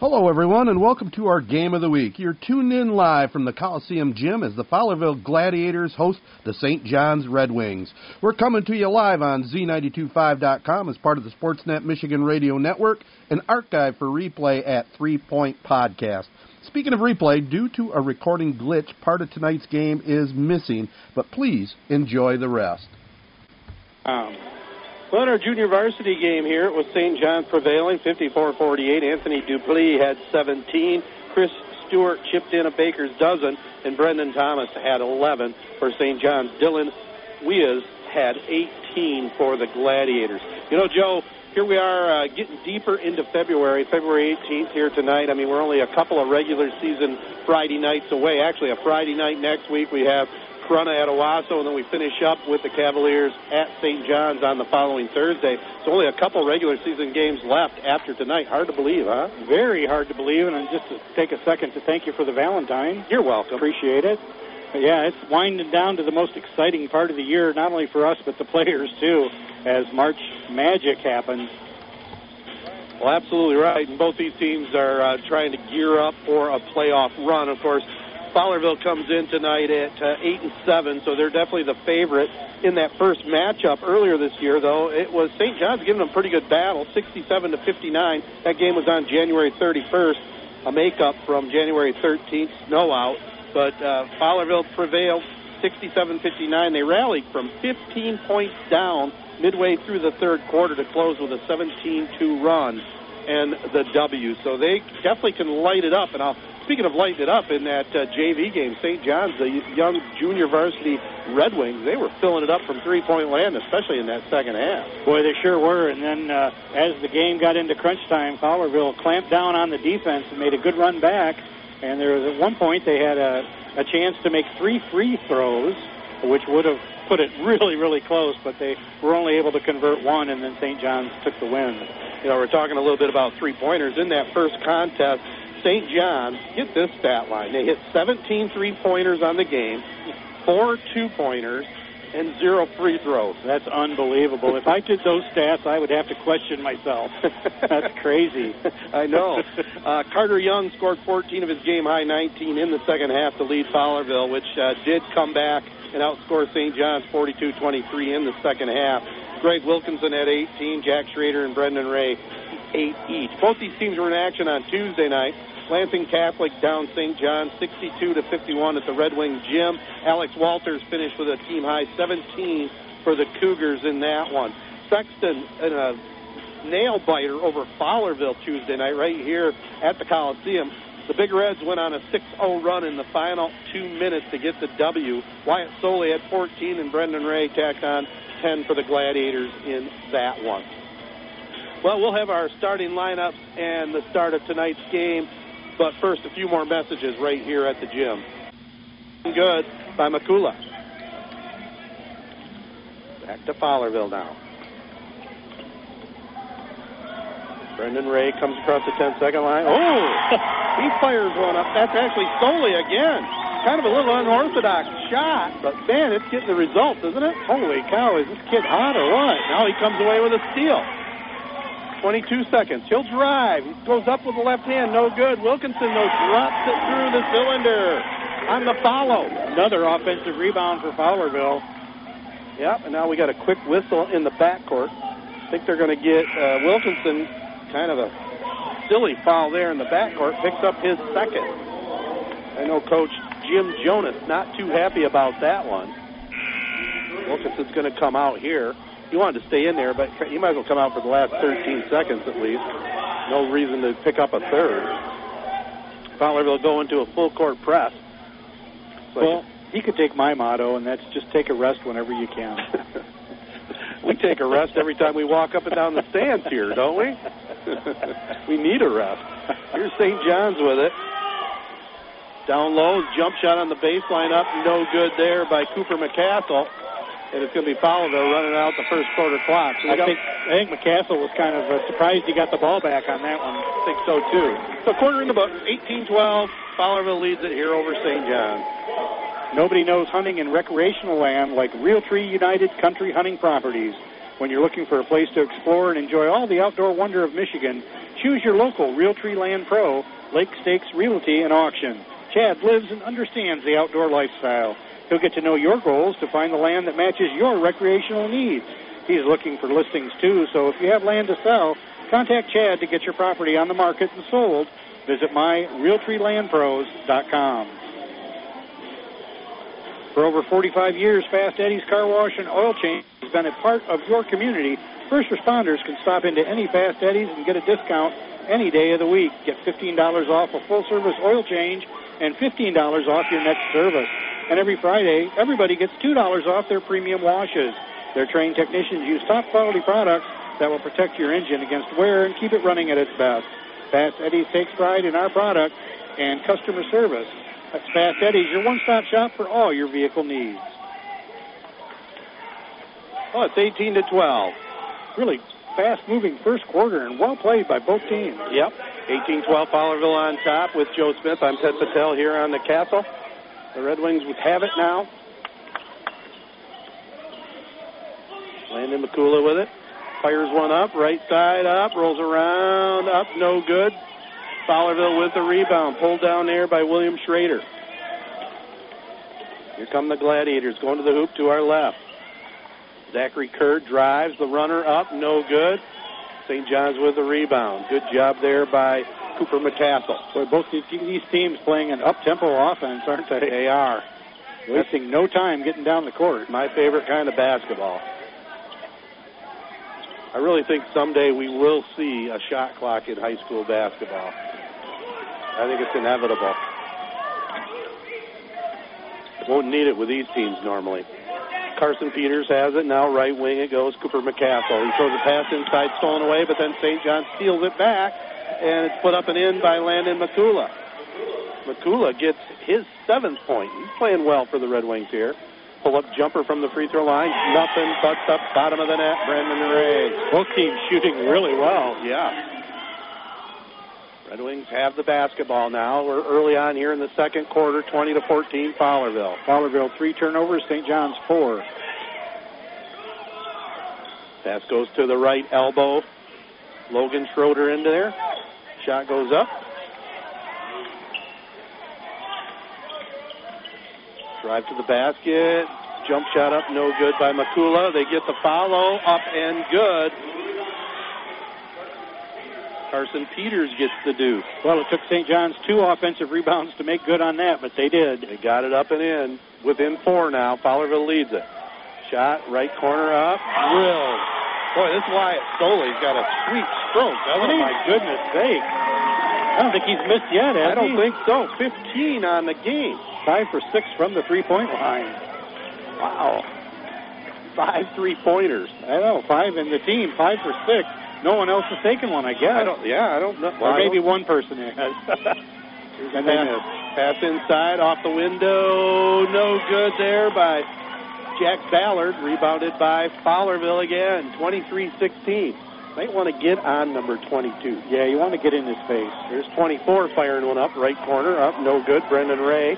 Hello, everyone, and welcome to our game of the week. You're tuned in live from the Coliseum Gym as the Fowlerville Gladiators host the St. John's Red Wings. We're coming to you live on Z925.com as part of the Sportsnet Michigan Radio Network and archive for replay at Three Point Podcast. Speaking of replay, due to a recording glitch, part of tonight's game is missing, but please enjoy the rest. Um, well, in our junior varsity game here, it was St. John's prevailing 54-48. Anthony Dupleix had 17. Chris Stewart chipped in a baker's dozen, and Brendan Thomas had 11 for St. John's. Dylan Wias had 18 for the Gladiators. You know, Joe, here we are uh, getting deeper into February, February 18th here tonight. I mean, we're only a couple of regular season Friday nights away. Actually, a Friday night next week we have Corunna at Owosso, and then we finish up with the Cavaliers at St. John's on the following Thursday. So only a couple regular season games left after tonight. Hard to believe, huh? Very hard to believe, and just to take a second to thank you for the Valentine. You're welcome. Appreciate it. But yeah, it's winding down to the most exciting part of the year, not only for us but the players too, as March Magic happens. Well, absolutely right. And both these teams are uh, trying to gear up for a playoff run. Of course, Fowlerville comes in tonight at uh, eight and seven, so they're definitely the favorite in that first matchup. Earlier this year, though, it was St. John's giving them a pretty good battle, 67 to 59. That game was on January 31st, a makeup from January 13th snow out. But uh, Fowlerville prevailed 67-59. They rallied from 15 points down midway through the third quarter to close with a 17-2 run and the W. So they definitely can light it up. And I'll speaking of lighting it up in that uh, JV game, St. John's, the young junior varsity Red Wings, they were filling it up from three point land, especially in that second half. Boy, they sure were. And then uh, as the game got into crunch time, Fowlerville clamped down on the defense and made a good run back. And there was at one point they had a, a chance to make three free throws, which would have put it really, really close, but they were only able to convert one, and then St. John's took the win. You know, we're talking a little bit about three pointers in that first contest. St. John, get this stat line. They hit 17 three pointers on the game, four two pointers, and zero free throws. That's unbelievable. if I did those stats, I would have to question myself. That's crazy. I know. Uh, Carter Young scored 14 of his game high 19 in the second half to lead Fowlerville, which uh, did come back and outscore St. John's 42 23 in the second half. Greg Wilkinson had 18, Jack Schrader and Brendan Ray, eight each. Both these teams were in action on Tuesday night. Lansing Catholic down St. John 62 to 51 at the Red Wing Gym. Alex Walters finished with a team high 17 for the Cougars in that one. Sexton in a nail biter over Fowlerville Tuesday night right here at the Coliseum. The Big Reds went on a 6-0 run in the final two minutes to get the W. Wyatt Soley had 14 and Brendan Ray tacked on 10 for the Gladiators in that one. Well, we'll have our starting lineups and the start of tonight's game. But first, a few more messages right here at the gym. Good by McCula. Back to Fowlerville now. Brendan Ray comes across the 10 second line. Oh, he fires one up. That's actually Soley again. Kind of a little unorthodox shot, but man, it's getting the results, isn't it? Holy cow, is this kid hot or what? Now he comes away with a steal. 22 seconds. He'll drive. He goes up with the left hand. No good. Wilkinson, though, drops it through the cylinder on the follow. Another offensive rebound for Fowlerville. Yep, and now we got a quick whistle in the backcourt. I think they're going to get uh, Wilkinson kind of a silly foul there in the backcourt. Picks up his second. I know Coach Jim Jonas not too happy about that one. Wilkinson's going to come out here he wanted to stay in there, but he might as well come out for the last 13 seconds at least. No reason to pick up a third. Fowlerville will go into a full court press. Like well, he could take my motto, and that's just take a rest whenever you can. we take a rest every time we walk up and down the stands here, don't we? we need a rest. Here's St. John's with it. Down low, jump shot on the baseline up, no good there by Cooper McCassell and it's going to be Fowlerville running out the first quarter clock. So I think I think McCassell was kind of uh, surprised he got the ball back on that one. I think so too. So quarter in the book, 18-12. Fowlerville leads it here over St. John's. Nobody knows hunting in recreational land like Realtree United Country Hunting Properties. When you're looking for a place to explore and enjoy all the outdoor wonder of Michigan, Choose your local Realtree Land Pro, Lake Stakes Realty and Auction. Chad lives and understands the outdoor lifestyle. He'll get to know your goals to find the land that matches your recreational needs. He's looking for listings too, so if you have land to sell, contact Chad to get your property on the market and sold. Visit myrealtreelandpros.com. For over 45 years, Fast Eddie's Car Wash and Oil Change has been a part of your community. First responders can stop into any Fast Eddie's and get a discount any day of the week. Get $15 off a full service oil change and $15 off your next service. And every Friday, everybody gets $2 off their premium washes. Their trained technicians use top quality products that will protect your engine against wear and keep it running at its best. Fast Eddie's takes pride in our product and customer service. That's Fast Eddie's, your one-stop shop for all your vehicle needs. Oh, it's 18 to 12. Really fast-moving first quarter and well played by both teams. Yep. 18-12 Fowlerville on top with Joe Smith. I'm Ted Patel here on the castle. The Red Wings would have it now. Landon McCula with it. Fires one up, right side up, rolls around, up, no good. Fowlerville with the rebound, pulled down there by William Schrader. Here come the Gladiators going to the hoop to our left. Zachary Kerr drives the runner up, no good. St. John's with the rebound. Good job there by Cooper McCassell. Boy, both these, these teams playing an up-tempo offense, aren't they? They are. Wasting no time getting down the court. My favorite kind of basketball. I really think someday we will see a shot clock in high school basketball. I think it's inevitable. Won't need it with these teams normally. Carson Peters has it. Now right wing it goes. Cooper McCassell. He throws a pass inside, stolen away, but then St. John steals it back, and it's put up and in by Landon McCula. McCula gets his seventh point. He's playing well for the Red Wings here. Pull up jumper from the free throw line. Nothing but the bottom of the net. Brendan Ray. Both teams shooting really well. Yeah. Red Wings have the basketball now. We're early on here in the second quarter, 20 to 14, Fowlerville. Fowlerville three turnovers, St. John's four. Pass goes to the right elbow. Logan Schroeder into there. Shot goes up. Drive to the basket. Jump shot up, no good by McCula. They get the follow up and good. Carson Peters gets the do. Well, it took St. John's two offensive rebounds to make good on that, but they did. They got it up and in. Within four now. Fowlerville leads it. Shot, right corner up. Drilled. Boy, this Wyatt Soley's got a sweet stroke, doesn't oh, he? my goodness sake. I don't think he's missed yet, I don't he? think so. 15 on the game. Five for six from the three-point line. Wow. Five three pointers. I know, five in the team, five for six. No one else has taken one, I guess. I don't. Yeah, I don't know. or maybe one person has. And then pass inside off the window. No good there by Jack Ballard. Rebounded by Fowlerville again. 23-16. Might want to get on number 22. yeah, you want to get in his face. Here's 24 firing one up. Right corner up. No good. Brendan Ray.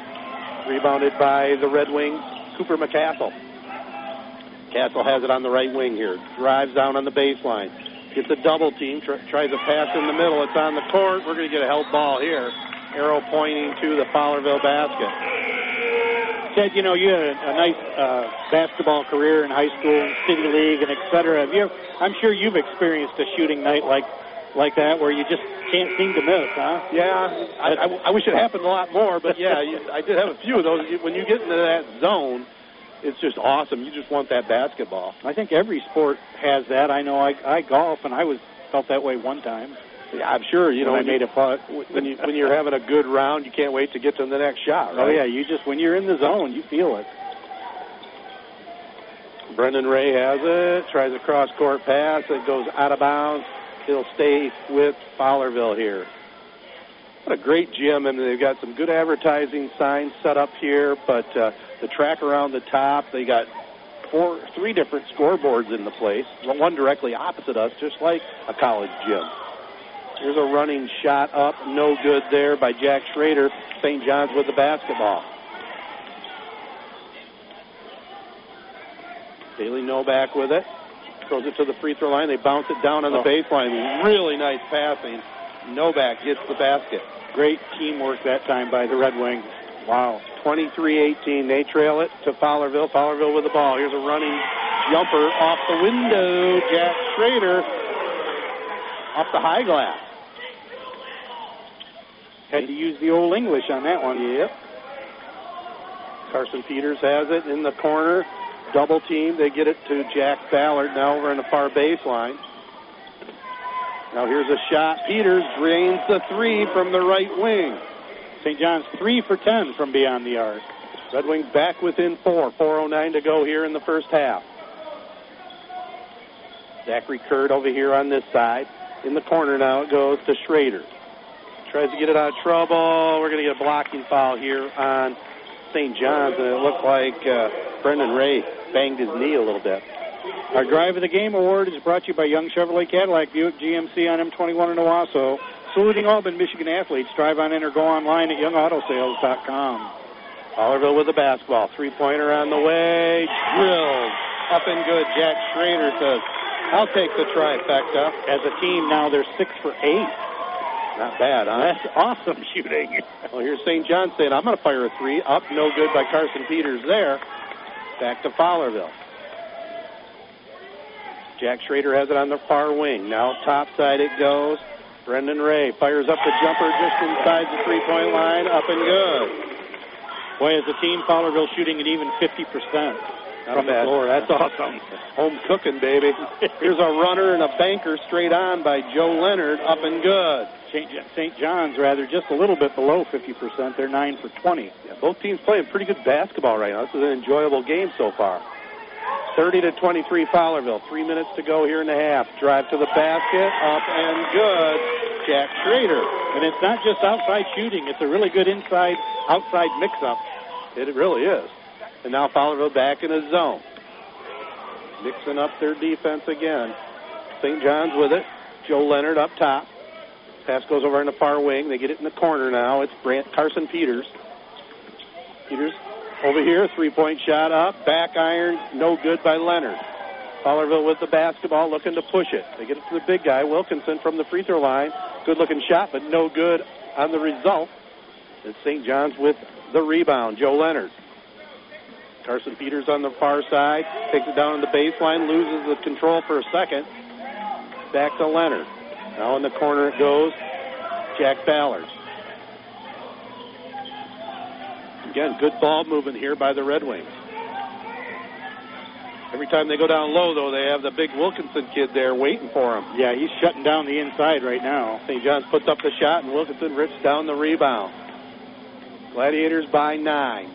Rebounded by the Red Wings. Cooper McCassell. Castle has it on the right wing here. Drives down on the baseline. Gets a double team. Tr- tries a pass in the middle. It's on the court. We're going to get a held ball here. Arrow pointing to the Fowlerville basket. Ted, you know, you had a, a nice uh, basketball career in high school, and city league, and et cetera. Have you? I'm sure you've experienced a shooting night like like that where you just can't seem to miss, huh? Yeah, I, I, I wish it happened a lot more, but yeah, you, I did have a few of those. When you get into that zone, it's just awesome. You just want that basketball. I think every sport has that. I know I, I golf, and I was felt that way one time. Yeah, I'm sure. You know, when I made a putt. when you when you're having a good round, you can't wait to get to the next shot. Oh yeah, you just when you're in the zone, you feel it. Brendan Ray has it. Tries a cross court pass. It goes out of bounds. He'll stay with Fowlerville here. What a great gym. I mean, they've got some good advertising signs set up here, but uh, the track around the top, they got four, three different scoreboards in the place. One directly opposite us, just like a college gym. Here's a running shot up, no good there by Jack Schrader. St. John's with the basketball. Bailey Novak with it. throws it to the free throw line. They bounce it down on the Oh. baseline. Really nice passing. Novak gets the basket. Great teamwork that time by the Red Wings. Wow. 23-18. They trail it to Fowlerville. Fowlerville with the ball. Here's a running jumper off the window. Jack Schrader off the high glass. Had to use the old English on that one. Yep. Carson Peters has it in the corner. Double team. They get it to Jack Ballard now over in the far baseline. Now here's a shot. Peters drains the three from the right wing. St. John's three for ten from beyond the arc. Red Wings back within four. 4.09 to go here in the first half. Zachary Curd over here on this side. In the corner now it goes to Schrader. Tries to get it out of trouble. We're going to get a blocking foul here on St. John's, and it looked like uh, Brendan Ray banged his knee a little bit. Our Drive of the Game award is brought to you by Young Chevrolet Cadillac Buick GMC on M21 in Owosso. Saluting all the Michigan athletes. Drive on in or go online at youngautosales.com. Fowlerville with the basketball. Three pointer on the way. Drilled. Up and good. Jack Schrader says, I'll take the trifecta. As a team, now they're six for eight. Not bad, huh? That's awesome shooting. Well, here's St. John saying, I'm going to fire a three. Up, no good by Carson Peters there. Back to Fowlerville. Jack Schrader has it on the far wing. Now top side it goes. Brendan Ray fires up the jumper just inside the three point line. Up and good. Boy, as a team, Fowlerville shooting at even 50% Not from the floor. That's awesome. Home cooking, baby. Here's a runner and a banker straight on by Joe Leonard. Up and good. St. St. John's, rather, just a little bit below 50%. They're 9 for 20. Yeah, both teams playing pretty good basketball right now. This is an enjoyable game so far. 30 to 23 Fowlerville. Three minutes to go here in the half. Drive to the basket. Up and good. Jack Schrader. And it's not just outside shooting, it's a really good inside outside mix up. It really is. And now Fowlerville back in a zone. Mixing up their defense again. St. John's with it. Joe Leonard up top. Pass goes over in the far wing. They get it in the corner now. It's Brant Carson Peters. Peters over here, three point shot up. Back iron, no good by Leonard. Fowlerville with the basketball, looking to push it. They get it to the big guy, Wilkinson, from the free throw line. Good looking shot, but no good on the result. It's St. John's with the rebound. Joe Leonard. Carson Peters on the far side. Takes it down on the baseline. Loses the control for a second. Back to Leonard. Now in the corner it goes. Jack Ballard. Again, good ball movement here by the Red Wings. Every time they go down low, though, they have the big Wilkinson kid there waiting for him. Yeah, he's shutting down the inside right now. St. John's puts up the shot, and Wilkinson rips down the rebound. Gladiators by nine.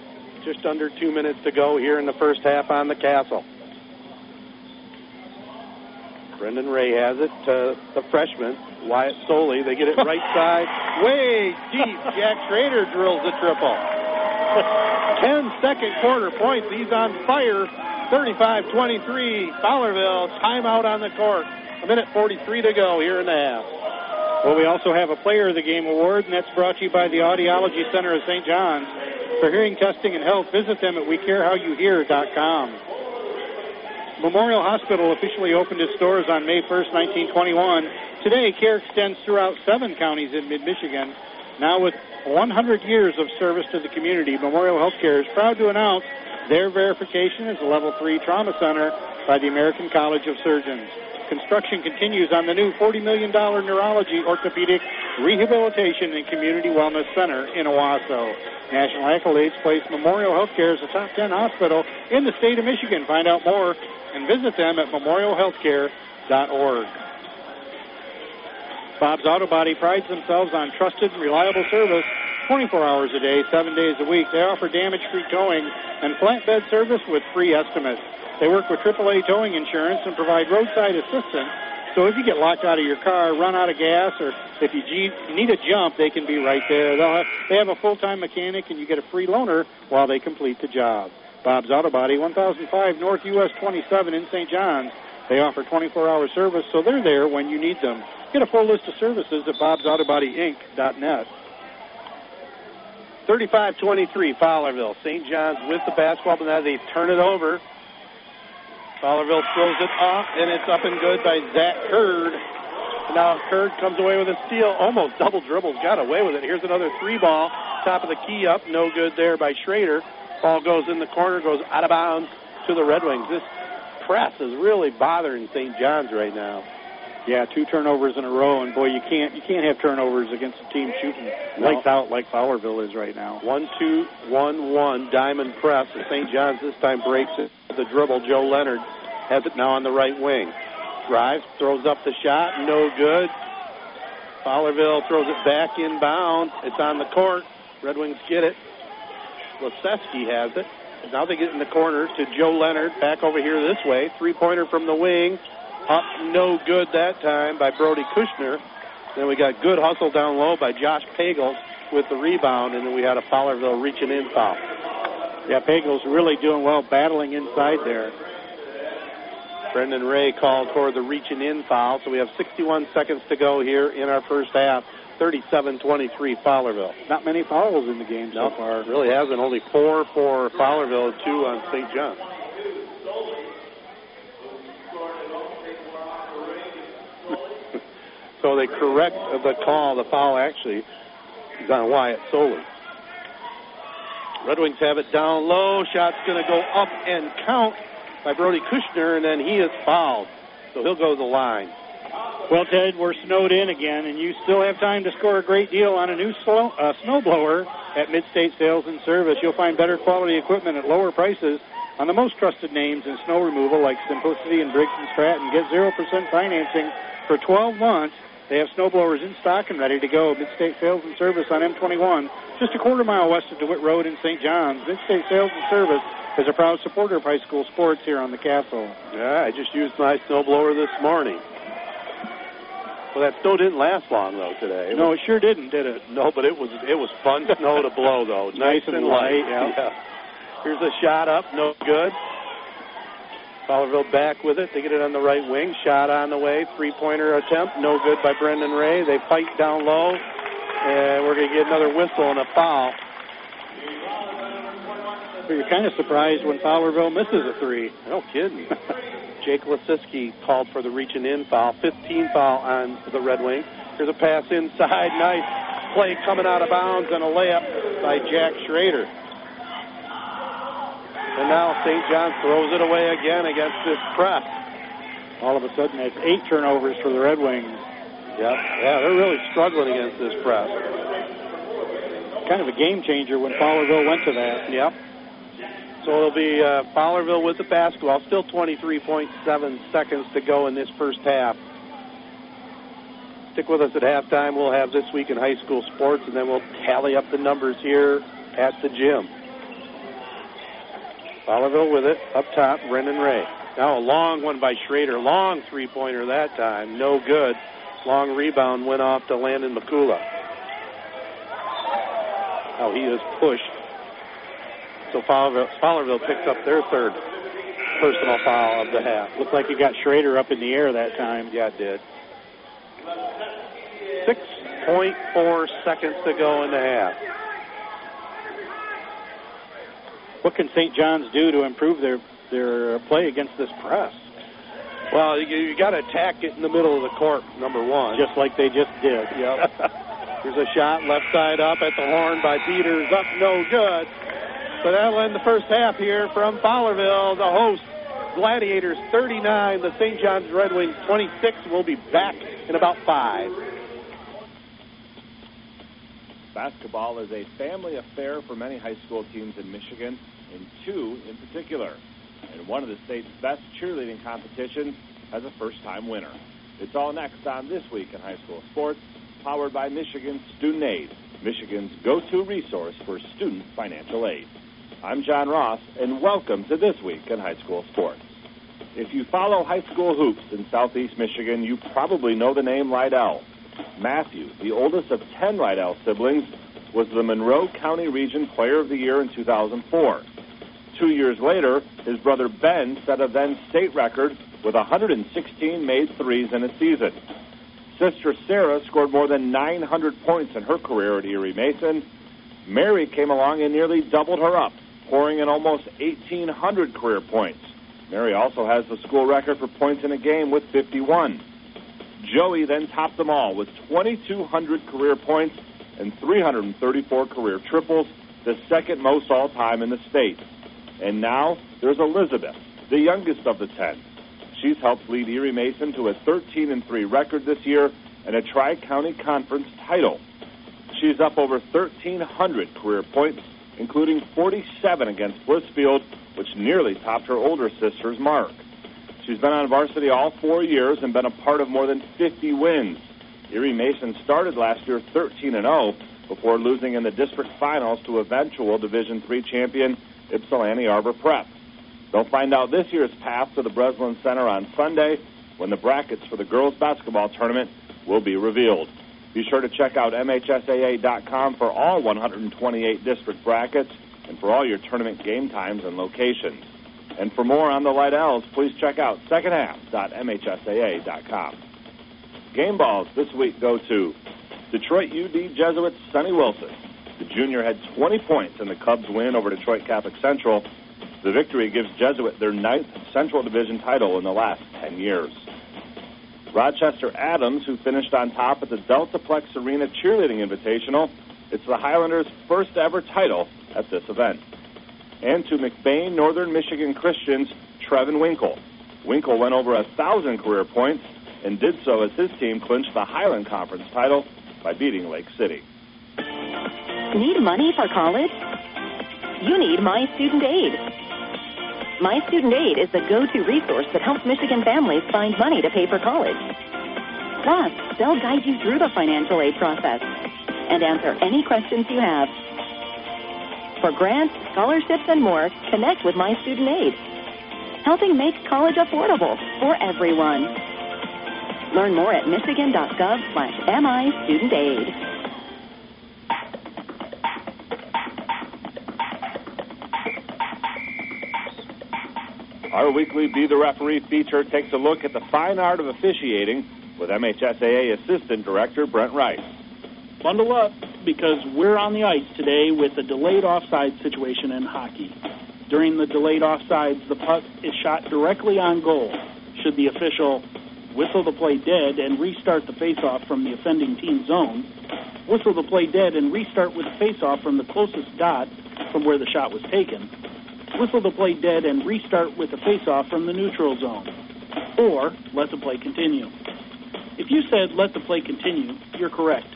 Just under two minutes to go here in the first half on the castle. Brendan Ray has it to the freshman, Wyatt Soley. They get it right side, way deep. Jack Schrader drills a triple. 10 second quarter points. He's on fire. 35 23. Fowlerville, timeout on the court. A minute 43 to go here in the half. Well, we also have a Player of the Game award, and that's brought to you by the Audiology Center of St. John's. For hearing testing and health, visit them at wecarehowyouhear.com. Memorial Hospital officially opened its doors on May 1st, 1921. Today, care extends throughout seven counties in mid-Michigan. Now with 100 years of service to the community, Memorial Healthcare is proud to announce their verification as a Level 3 Trauma Center by the American College of Surgeons. Construction continues on the new $40 million neurology, orthopedic, rehabilitation, and community wellness center in Owosso. National accolades place Memorial Healthcare as a top 10 hospital in the state of Michigan. Find out more and visit them at memorialhealthcare.org. Bob's Auto Body prides themselves on trusted reliable service 24 hours a day, 7 days a week. They offer damage-free towing and flatbed service with free estimates. They work with AAA towing insurance and provide roadside assistance. So if you get locked out of your car, run out of gas, or if you need a jump, they can be right there. They'll have, they have a full-time mechanic, and you get a free loaner while they complete the job. Bob's Auto Body, 1005 North US 27 in St. John's. They offer 24-hour service, so they're there when you need them. Get a full list of services at bobsautobodyinc.net. 35-23, Fowlerville. St. John's with the basketball, but now they turn it over. Fowlerville throws it off, and it's up and good by Zach Curd. Now Curd comes away with a steal, almost double dribbles, got away with it. Here's another three ball, top of the key up, no good there by Schrader. Ball goes in the corner, goes out of bounds to the Red Wings. This press is really bothering St. John's right now. Yeah, two turnovers in a row, and boy, you can't you can't have turnovers against a team shooting No. lights out like Fowlerville is right now. One, two, one, one, diamond press. And St. John's this time breaks it. The dribble, Joe Leonard has it now on the right wing. Drives, throws up the shot, no good. Fowlerville throws it back inbound. It's on the court. Red Wings get it. Leseski has it. Now they get in the corner to Joe Leonard. Back over here this way. Three pointer from the wing. Up, no good that time by Brody Kushner. Then we got good hustle down low by Josh Pagels with the rebound, and then we had a Fowlerville reaching in foul. Yeah, Pagel's really doing well, battling inside there. Brendan Ray called for the reaching in foul, so we have 61 seconds to go here in our first half. 37-23 Fowlerville. Not many fouls in the game so far. Really hasn't. Only four for Fowlerville, two on St. John. So they correct the call. The foul actually is on Wyatt Soley. Red Wings have it down low. Shot's going to go up and count by Brody Kushner, and then he is fouled. So he'll go to the line. Well, Ted, we're snowed in again, and you still have time to score a great deal on a new slow, uh, snowblower at Midstate Sales and Service. You'll find better quality equipment at lower prices on the most trusted names in snow removal like Simplicity and Briggs and Stratton. Get 0% financing for 12 months. They have snowblowers in stock and ready to go. Midstate Sales and Service on M21, just a quarter mile west of DeWitt Road in St. John's. Midstate Sales and Service is a proud supporter of high school sports here on the castle. Yeah, I just used my snowblower this morning. Well, that snow didn't last long though today. It No, was- it sure didn't, did it? no, but it was it was fun snow to blow though. Nice and light, yeah. Here's a shot up, no good. Fowlerville back with it. They get it on the right wing. Shot on the way. Three pointer attempt, no good by Brendan Ray. They fight down low, and we're going to get another whistle and a foul. You're kind of surprised when Fowlerville misses a three. No kidding. Jake Lasiski called for the reaching in foul. 15 foul on the Red Wing. Here's a pass inside. Nice play coming out of bounds and a layup by Jack Schrader. And now St. John throws it away again against this press. All of a sudden, it's eight turnovers for the Red Wings. Yep. Yeah, they're really struggling against this press. Kind of a game changer when Fowlerville went to that. Yep. So it'll be uh, Fowlerville with the basketball. Still 23.7 seconds to go in this first half. Stick with us at halftime. We'll have this week in high school sports, and then we'll tally up the numbers here at the gym. Fowlerville with it up top. Brendan Ray. Now a long one by Schrader. Long three pointer that time. No good. Long rebound went off to Landon McCula. Now he is pushed. So Fowlerville, Fowlerville picks up their third personal foul of the half. Looked like he got Schrader up in the air that time. Yeah, it did. 6.4 seconds to go in the half. What can St. John's do to improve their their uh, play against this press? Well, you, you got to attack it in the middle of the court, number one. Just like they just did. Yep. Here's a shot left side up at the horn by Peters. Up, no good. So that'll end the first half here from Fowlerville. The host, Gladiators 39, the St. John's Red Wings 26. We'll be back in about five. Basketball is a family affair for many high school teams in Michigan, and two in particular. And one of the state's best cheerleading competitions has a first time winner. It's all next on This Week in High School Sports, powered by Michigan Student Aid, Michigan's go to resource for student financial aid. I'm John Ross, and welcome to This Week in High School Sports. If you follow high school hoops in southeast Michigan, you probably know the name Lydell. Matthew, the oldest of 10 Rydell siblings, was the Monroe County Region Player of the Year in 2004. Two years later, his brother Ben set a then state record with 116 made threes in a season. Sister Sarah scored more than 900 points in her career at Erie Mason. Mary came along and nearly doubled her up, pouring in almost 1,800 career points. Mary also has the school record for points in a game with 51. Joey then topped them all with 2,200 career points and 334 career triples, the second most all time in the state. And now there's Elizabeth, the youngest of the 10. She's helped lead Erie Mason to a 13 and 3 record this year and a Tri County Conference title. She's up over 1,300 career points, including 47 against Blissfield, which nearly topped her older sister's mark. She's been on varsity all four years and been a part of more than 50 wins. Erie Mason started last year 13 and 0 before losing in the district finals to eventual Division III champion Ypsilanti Arbor Prep. They'll find out this year's path to the Breslin Center on Sunday when the brackets for the girls basketball tournament will be revealed. Be sure to check out MHSAA.com for all 128 district brackets and for all your tournament game times and locations. And for more on the Light Owls, please check out secondhalf.mhsaa.com. Game balls this week go to Detroit UD Jesuits Sonny Wilson. The junior had 20 points in the Cubs win over Detroit Catholic Central. The victory gives Jesuit their ninth Central Division title in the last 10 years. Rochester Adams, who finished on top at the Deltaplex Arena Cheerleading Invitational, it's the Highlanders' first ever title at this event and to McBain Northern Michigan Christian's Trevin Winkle. Winkle went over a thousand career points and did so as his team clinched the Highland Conference title by beating Lake City. Need money for college? You need My Student Aid. My Student Aid is the go-to resource that helps Michigan families find money to pay for college. Plus, they'll guide you through the financial aid process and answer any questions you have. For grants, scholarships, and more, connect with My Student Aid, helping make college affordable for everyone. Learn more at michigan.gov slash MIStudentAid. Our weekly Be the Referee feature takes a look at the fine art of officiating with MHSAA Assistant Director Brent Rice. Bundle up because we're on the ice today with a delayed offside situation in hockey. During the delayed offsides, the puck is shot directly on goal. Should the official whistle the play dead and restart the faceoff from the offending team zone, whistle the play dead and restart with the faceoff from the closest dot from where the shot was taken, whistle the play dead and restart with the faceoff from the neutral zone, or let the play continue. If you said let the play continue, you're correct.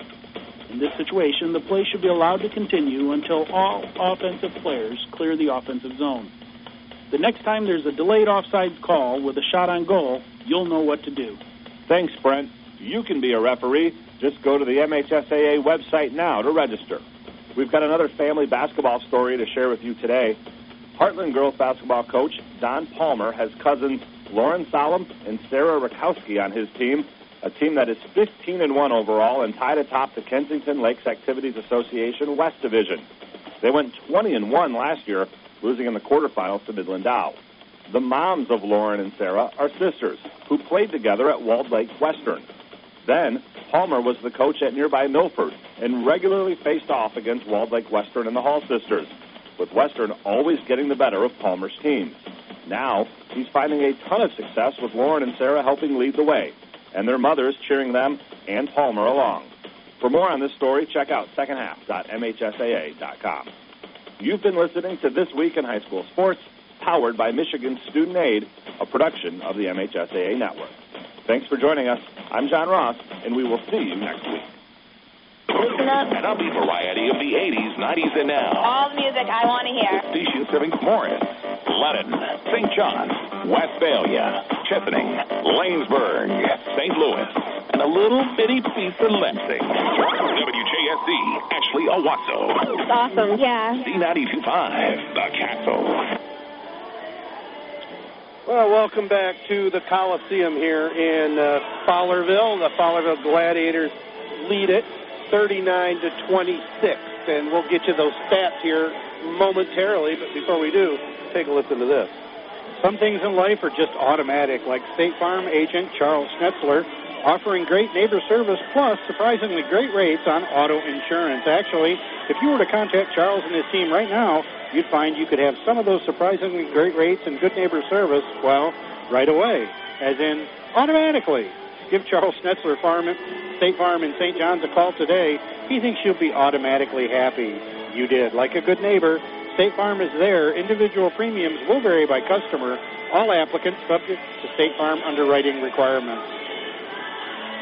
In this situation, the play should be allowed to continue until all offensive players clear the offensive zone. The next time there's a delayed offside call with a shot on goal, you'll know what to do. Thanks, Brent. You can be a referee. Just go to the MHSAA website now to register. We've got another family basketball story to share with you today. Hartland girls basketball coach Don Palmer has cousins Lauren Solom and Sarah Rakowski on his team a team that is 15 and 1 overall and tied atop the Kensington Lakes Activities Association West Division. They went 20 and 1 last year, losing in the quarterfinals to Midland Dow. The moms of Lauren and Sarah are sisters who played together at Walled Lake Western. Then, Palmer was the coach at nearby Milford and regularly faced off against Walled Lake Western and the Hall sisters, with Western always getting the better of Palmer's team. Now, he's finding a ton of success with Lauren and Sarah helping lead the way and their mothers cheering them and Palmer along. For more on this story, check out secondhalf.mhsaa.com. You've been listening to This Week in High School Sports, powered by Michigan Student Aid, a production of the MHSAA Network. Thanks for joining us. I'm John Ross, and we will see you next week. Listen up. An upbeat variety of the 80s, 90s, and now. All the music I want to hear. Stations serving Morrice, Lennon, St. John, Westphalia, Chesaning, Laingsburg, St. Louis, and a little bitty piece of Lansing. WJSC, Ashley Owosso. It's awesome, yeah. Z92.5, The Castle. Well, welcome back to the Coliseum here in uh, Fowlerville. The Fowlerville Gladiators lead it 39 to 26, and we'll get you those stats here momentarily. But before we do, take a listen to this. Some things in life are just automatic, like State Farm agent Charles Schnetzler offering great neighbor service plus surprisingly great rates on auto insurance. Actually, if you were to contact Charles and his team right now, you'd find you could have some of those surprisingly great rates and good neighbor service, well, right away, as in automatically. Give Charles Schnetzler Farm, State Farm in St. John's a call today. He thinks you'll be automatically happy. You did. Like a good neighbor, State Farm is there. Individual premiums will vary by customer. All applicants subject to State Farm underwriting requirements.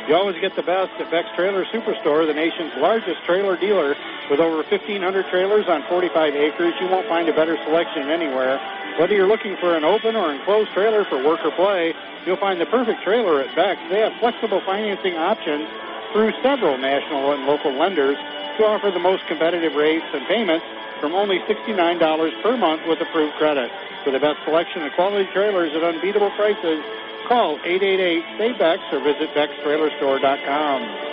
You always get the best at Beck's Trailer Superstore, the nation's largest trailer dealer. With over 1,500 trailers on 45 acres, you won't find a better selection anywhere. Whether you're looking for an open or enclosed trailer for work or play, you'll find the perfect trailer at Beck's. They have flexible financing options through several national and local lenders to offer the most competitive rates and payments from only $69 per month with approved credit. For the best selection of quality trailers at unbeatable prices, call 888-SAY-BEX or visit BEXTrailerstore.com.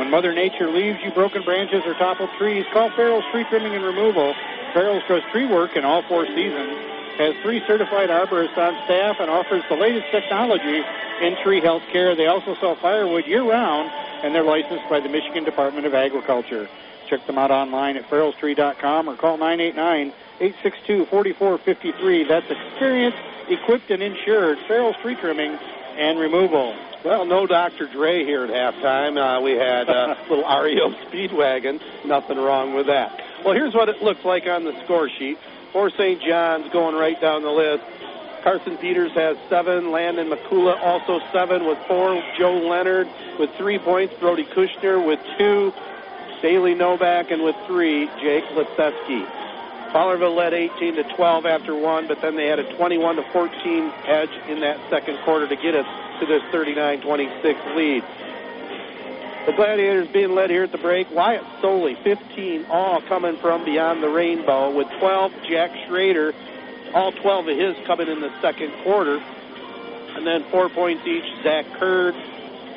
When Mother Nature leaves you broken branches or toppled trees, call Farrell's Tree Trimming and Removal. Farrell's does tree work in all four seasons, has three certified arborists on staff, and offers the latest technology in tree health care. They also sell firewood year-round, and they're licensed by the Michigan Department of Agriculture. Check them out online at farrellstree.com or call 989-862-4453. That's experienced, equipped, and insured Farrell's Tree Trimming and Removal. Well, no Dr. Dre here at halftime. Uh, we had a little REO Speedwagon. Nothing wrong with that. Well, here's what it looks like on the score sheet. For St. John's, going right down the list. Carson Peters has seven. Landon McCula also seven with four. Joe Leonard with three points. Brody Kushner with two. Bailey Novak and with three. Jake Lipseski. Fowlerville led 18 to 12 after one, but then they had a 21 to 14 edge in that second quarter to get us to this 39-26 lead. The Gladiators being led here at the break. Wyatt Soley, 15, all coming from beyond the rainbow with 12. Jack Schrader, all 12 of his coming in the second quarter. And then four points each, Zach Kurd,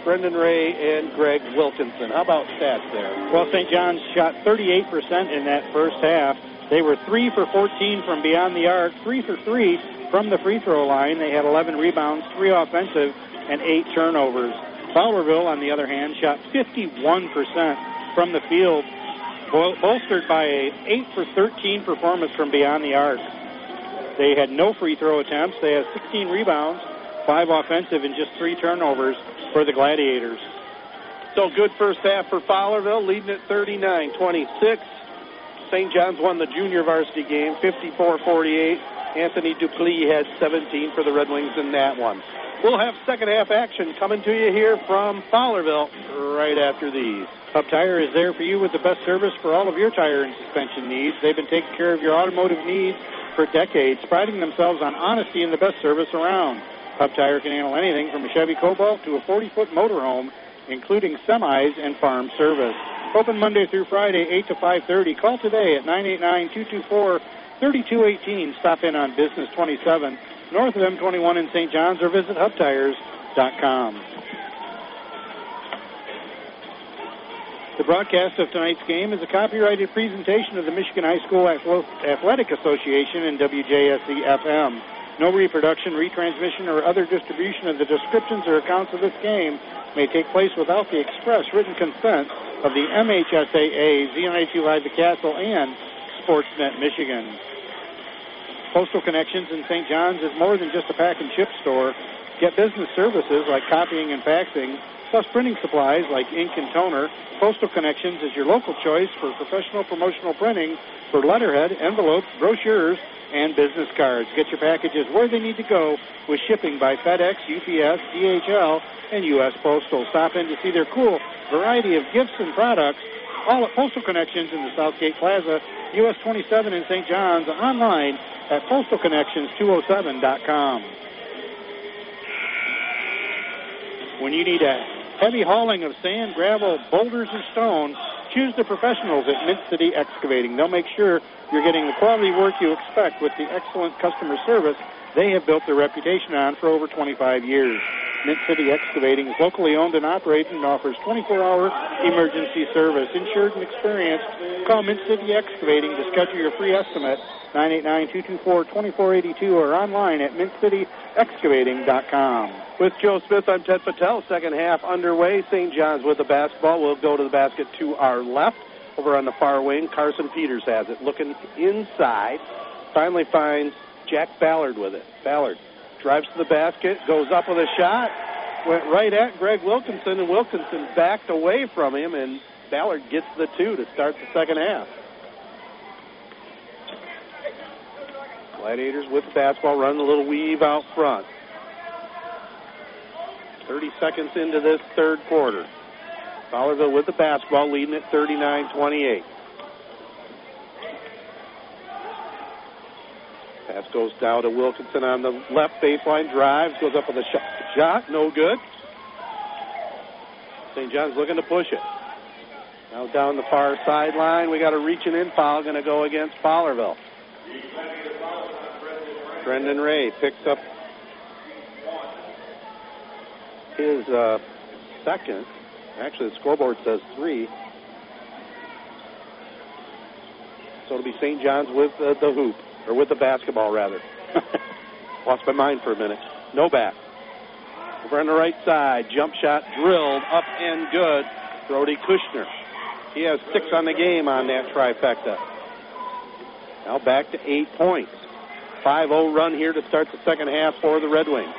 Brendan Ray, and Greg Wilkinson. How about stats there? Well, St. John's shot 38% in that first half. They were 3 for 14 from beyond the arc, 3 for 3 from the free throw line. They had 11 rebounds, 3 offensive, and 8 turnovers. Fowlerville, on the other hand, shot 51% from the field, bol- bolstered by a 8 for 13 performance from beyond the arc. They had no free throw attempts. They had 16 rebounds, 5 offensive, and just 3 turnovers for the Gladiators. So good first half for Fowlerville, leading at 39-26. St. John's won the junior varsity game, 54-48. Anthony Dupleix had 17 for the Red Wings in that one. We'll have second half action coming to you here from Fowlerville right after these. Hub Tire is there for you with the best service for all of your tire and suspension needs. They've been taking care of your automotive needs for decades, priding themselves on honesty and the best service around. Hub Tire can handle anything from a Chevy Cobalt to a 40-foot motorhome, including semis and farm service. Open Monday through Friday, 8 to 5.30. Call today at 989-224-3218. Stop in on Business 27, north of M21 in St. John's, or visit hubtires.com. The broadcast of tonight's game is a copyrighted presentation of the Michigan High School Athletic Association and WJSC FM. No reproduction, retransmission, or other distribution of the descriptions or accounts of this game may take place without the express written consent of the MHSAA, Z92 Live the Castle, and Sportsnet Michigan. Postal Connections in St. John's is more than just a pack and ship store. Get business services like copying and faxing, plus printing supplies like ink and toner. Postal Connections is your local choice for professional promotional printing for letterhead, envelopes, brochures, and business cards. Get your packages where they need to go with shipping by FedEx, UPS, DHL, and U.S. Postal. Stop in to see their cool variety of gifts and products, all at Postal Connections in the Southgate Plaza, US 27 in St. John's, online at postalconnections207.com. When you need a heavy hauling of sand, gravel, boulders, or stone, choose the professionals at Mint City Excavating. They'll make sure you're getting the quality work you expect with the excellent customer service they have built their reputation on for over 25 years. Mint City Excavating is locally owned and operated and offers 24-hour emergency service. Insured and experienced, call Mint City Excavating to schedule your free estimate, 989-224-2482 or online at mintcityexcavating.com. With Joe Smith, I'm Ted Patel. Second half underway. St. John's with the basketball. We'll go to the basket to our left. Over on the far wing, Carson Peters has it. Looking inside. Finally finds Jack Ballard with it. Ballard drives to the basket, goes up with a shot, went right at Greg Wilkinson, and Wilkinson backed away from him, and Ballard gets the two to start the second half. Gladiators with the basketball, running a little weave out front. 30 seconds into this third quarter. Fowlerville with the basketball, leading at 39 28. Pass goes down to Wilkinson on the left baseline, drives, goes up on the shot, shot no good. St. John's looking to push it. Now down the far sideline, we got a reaching in foul going to go against Fowlerville. Brendan Ray picks up his uh, second. Actually, the scoreboard says three. So it'll be St. John's with uh, the hoop, or with the basketball, rather. Lost my mind for a minute. No back. Over on the right side, jump shot drilled, up and good. Brody Kushner. He has six on the game on that trifecta. Now back to eight points. 5 0 run here to start the second half for the Red Wings.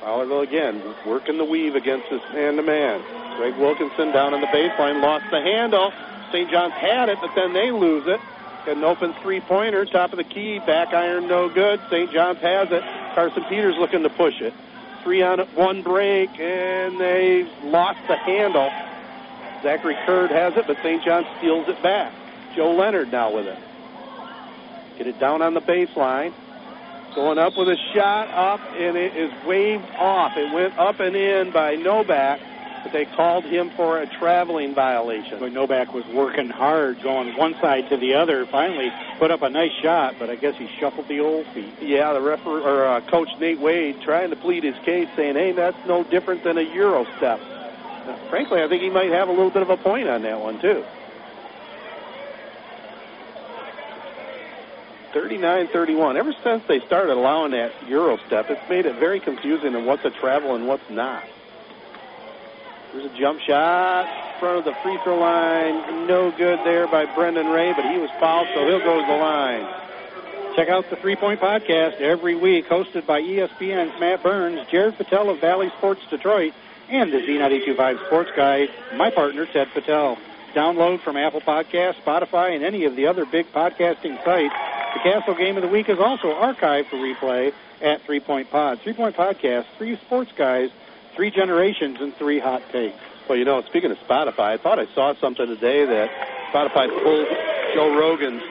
Fowlerville again working the weave against this man to man. Greg Wilkinson down on the baseline lost the handle. St. John's had it, but then they lose it. Got an open three pointer, top of the key, back iron no good. St. John's has it. Carson Peters looking to push it. Three on it, one break, and they lost the handle. Zachary Curd has it, but St. John steals it back. Joe Leonard now with it. Get it down on the baseline. Going up with a shot up, and it is waved off. It went up and in by Novak, but they called him for a traveling violation. But Novak was working hard, going one side to the other. Finally, put up a nice shot, but I guess he shuffled the old feet. Yeah, the referee or uh, coach Nate Wade trying to plead his case, saying, "Hey, that's no different than a Euro step." Now, frankly, I think he might have a little bit of a point on that one too. 39-31. Ever since they started allowing that Euro step, it's made it very confusing on what's a travel and what's not. There's a jump shot in front of the free throw line. No good there by Brendan Ray, but he was fouled, so he'll go to the line. Check out the Three Point Podcast every week, hosted by ESPN's Matt Burns, Jared Patel of Valley Sports Detroit, and the Z925 Sports Guy, my partner, Ted Patel. Download from Apple Podcasts, Spotify, and any of the other big podcasting sites. The Castle Game of the Week is also archived for replay at Three Point Pod. Three Point Podcast, three sports guys, three generations, and three hot takes. Well, you know, speaking of Spotify, I thought I saw something today that Spotify pulled Joe Rogan's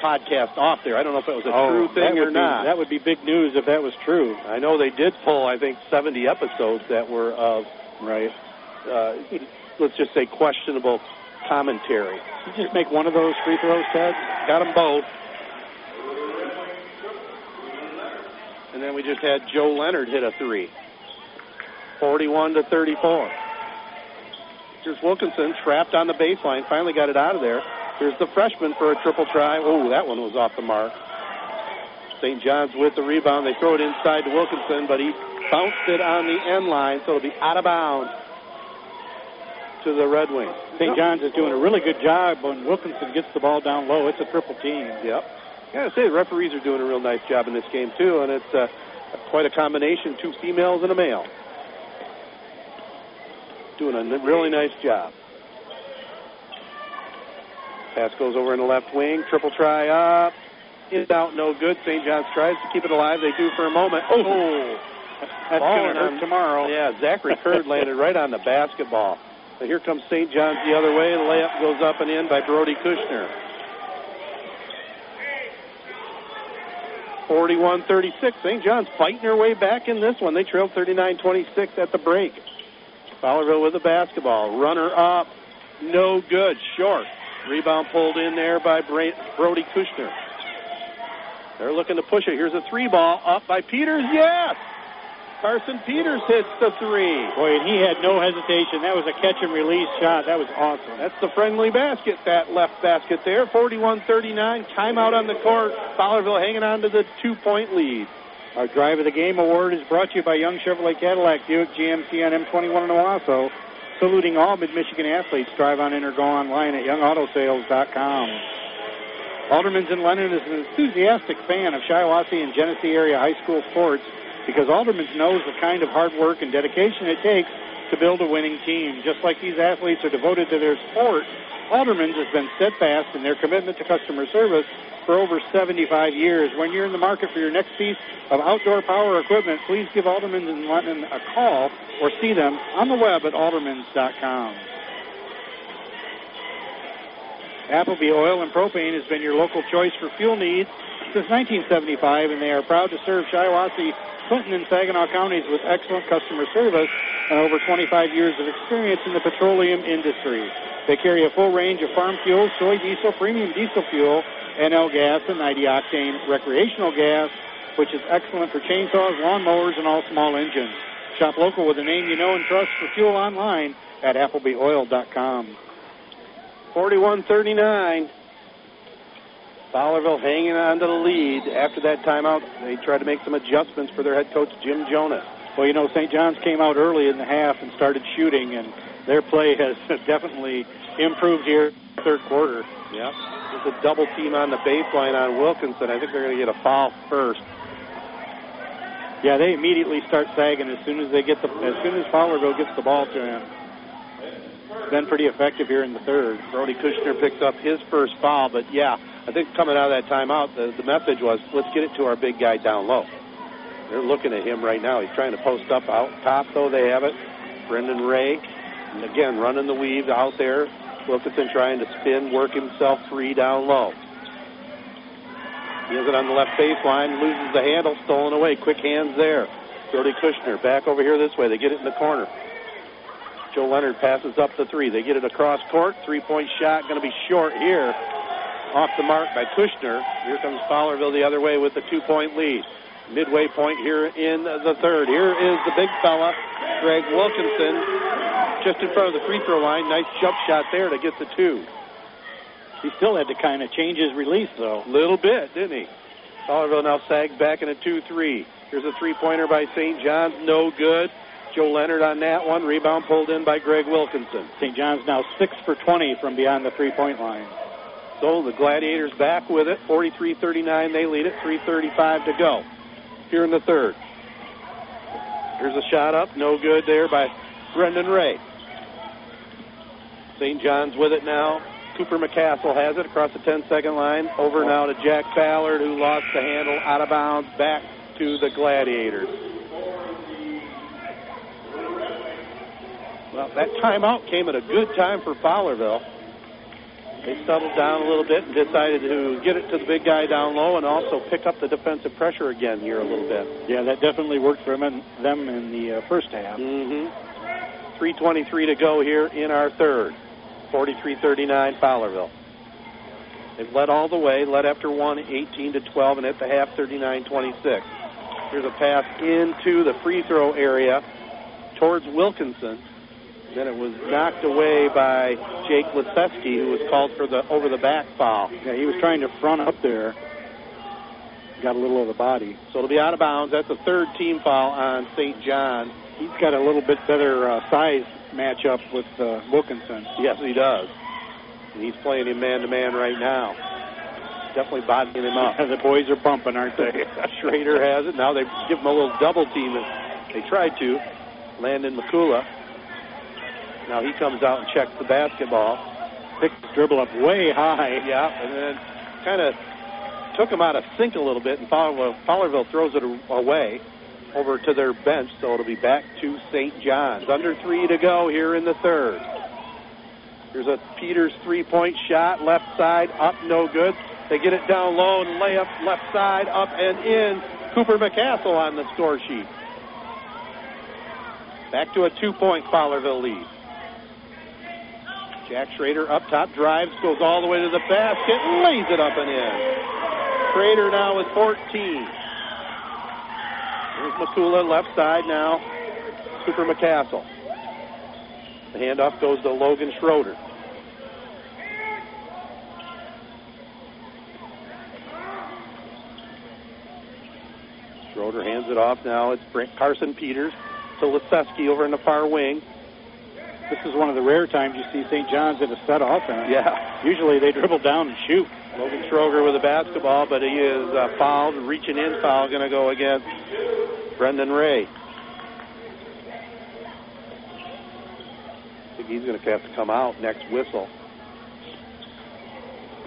podcast off there. I don't know if it was a true thing or be- not. That would be big news if that was true. I know they did pull, I think, 70 episodes that were of, Right. uh, let's just say, questionable commentary. You just make one of those free throws, Ted. Got them both. And then we just had Joe Leonard hit a three. 41 to 34. Here's Wilkinson trapped on the baseline. Finally got it out of there. Here's the freshman for a triple try. Oh, that one was off the mark. St. John's with the rebound. They throw it inside to Wilkinson, but he bounced it on the end line, so it'll be out of bounds to the Red Wings. St. John's is doing a really good job when Wilkinson gets the ball down low. It's a triple team. Yep. Gotta say, the referees are doing a real nice job in this game, too, and it's uh, quite a combination two females and a male. Doing a really nice job. Pass goes over in the left wing. Triple try up. In out, no good. St. John's tries to keep it alive. They do for a moment. Oh! oh that's going to hurt tomorrow. Yeah, Zachary Curd landed right on the basketball. But here comes St. John's the other way. The layup goes up and in by Brody Kushner. 41-36. St. John's fighting their way back in this one. They trailed 39-26 at the break. Fowlerville with the basketball. Runner up. No good. Short. Rebound pulled in there by Brody Kushner. They're looking to push it. Here's a three ball up by Peters. Yes! Carson Peters hits the three. Boy, and he had no hesitation. That was a catch and release shot. That was awesome. That's the friendly basket, that left basket there. 41-39. Timeout on the court. Fowlerville hanging on to the two-point lead. Our Drive of the Game award is brought to you by Young Chevrolet Cadillac, Buick, GMC, and M21 in Owosso. saluting all Mid-Michigan athletes. Drive on in or go online at youngautosales.com. Alderman's in Lennon is an enthusiastic fan of Shiawassee and Genesee area high school sports because Alderman's knows the kind of hard work and dedication it takes to build a winning team. Just like these athletes are devoted to their sport, Alderman's has been steadfast in their commitment to customer service for over 75 years. When you're in the market for your next piece of outdoor power equipment, please give Alderman's in Lennon a call or see them on the web at aldermans.com. Appleby Oil and Propane has been your local choice for fuel needs since 1975, and they are proud to serve Shiawassee, Clinton, and Saginaw counties with excellent customer service and over 25 years of experience in the petroleum industry. They carry a full range of farm fuels, soy diesel, premium diesel fuel, NL gas, and 90 octane recreational gas, which is excellent for chainsaws, lawnmowers, and all small engines. Shop local with a name you know and trust for fuel online at ApplebyOil.com. 41-39. Fowlerville hanging on to the lead. After that timeout, they tried to make some adjustments for their head coach, Jim Jonas. Well, you know, St. John's came out early in the half and started shooting, and their play has definitely improved here third quarter. Yep. There's a double team on the baseline on Wilkinson. I think they're going to get a foul first. Yeah, they immediately start sagging as soon as they get the as soon as Fowlerville gets the ball to him. Been pretty effective here in the third. Brody Kushner picks up his first foul, but yeah, I think coming out of that timeout, the, the message was let's get it to our big guy down low. They're looking at him right now. He's trying to post up out top, though they have it. Brendan Ray, and again running the weave out there. Wilkinson trying to spin, work himself free down low. He has it on the left baseline, loses the handle, stolen away. Quick hands there. Brody Kushner back over here this way. They get it in the corner. Joe Leonard passes up the three. They get it across court. Three point shot going to be short here. Off the mark by Kushner. Here comes Fowlerville the other way with the two point lead. Midway point here in the third. Here is the big fella, Greg Wilkinson, just in front of the free throw line. Nice jump shot there to get the two. He still had to kind of change his release, though. A little bit, didn't he? Fowlerville now sags back in a 2 3. Here's a three pointer by St. John's. No good. Joe Leonard on that one. Rebound pulled in by Greg Wilkinson. St. John's now 6 for 20 from beyond the three point line. So the Gladiators back with it. 43 39. They lead it. 3.35 to go here in the third. Here's a shot up. No good there by Brendan Ray. St. John's with it now. Cooper McCassell has it across the 10 second line. Over now to Jack Ballard, who lost the handle out of bounds back to the Gladiators. Well, that timeout came at a good time for Fowlerville. They settled down a little bit and decided to get it to the big guy down low and also pick up the defensive pressure again here a little bit. Yeah, that definitely worked for them in, the uh, first half. Mm-hmm. 3.23 to go here in our third. 43-39 Fowlerville. They've led all the way, led after one, 18 to 12, and at the half, 39-26. Here's a pass into the free throw area towards Wilkinson. Then it was knocked away by Jake Liseski, who was called for the over the back foul. Yeah, he was trying to front up there. Got a little of the body. So it'll be out of bounds. That's a third team foul on St. John. He's got a little bit better uh, size matchup with uh, Wilkinson. Yes, he does. And he's playing him man to man right now. Definitely bodying him up. the boys are bumping, aren't they? Schrader has it. Now they give him a little double team. They tried to. Landon McCula. Now he comes out and checks the basketball. Picks the dribble up way high. Yeah, and then kind of took him out of sync a little bit, and Fowlerville, Fowlerville throws it away over to their bench, so it'll be back to St. John's. Under three to go here in the third. Here's a Peters three-point shot, left side, up, no good. They get it down low and layup, left side, up and in. Cooper McCassell on the score sheet. Back to a two-point Fowlerville lead. Jack Schrader up top, drives, goes all the way to the basket, lays it up and in. Schrader now with 14. Here's McCula left side now. Cooper McCassell. The handoff goes to Logan Schroeder. Schroeder hands it off now. It's Carson Peters to Liseski over in the far wing. This is one of the rare times you see St. John's in a set offense. Yeah. Usually they dribble down and shoot. Logan Schroeder with the basketball, but he is uh, fouled. Reaching in foul going to go against Brendan Ray. I think he's going to have to come out next whistle.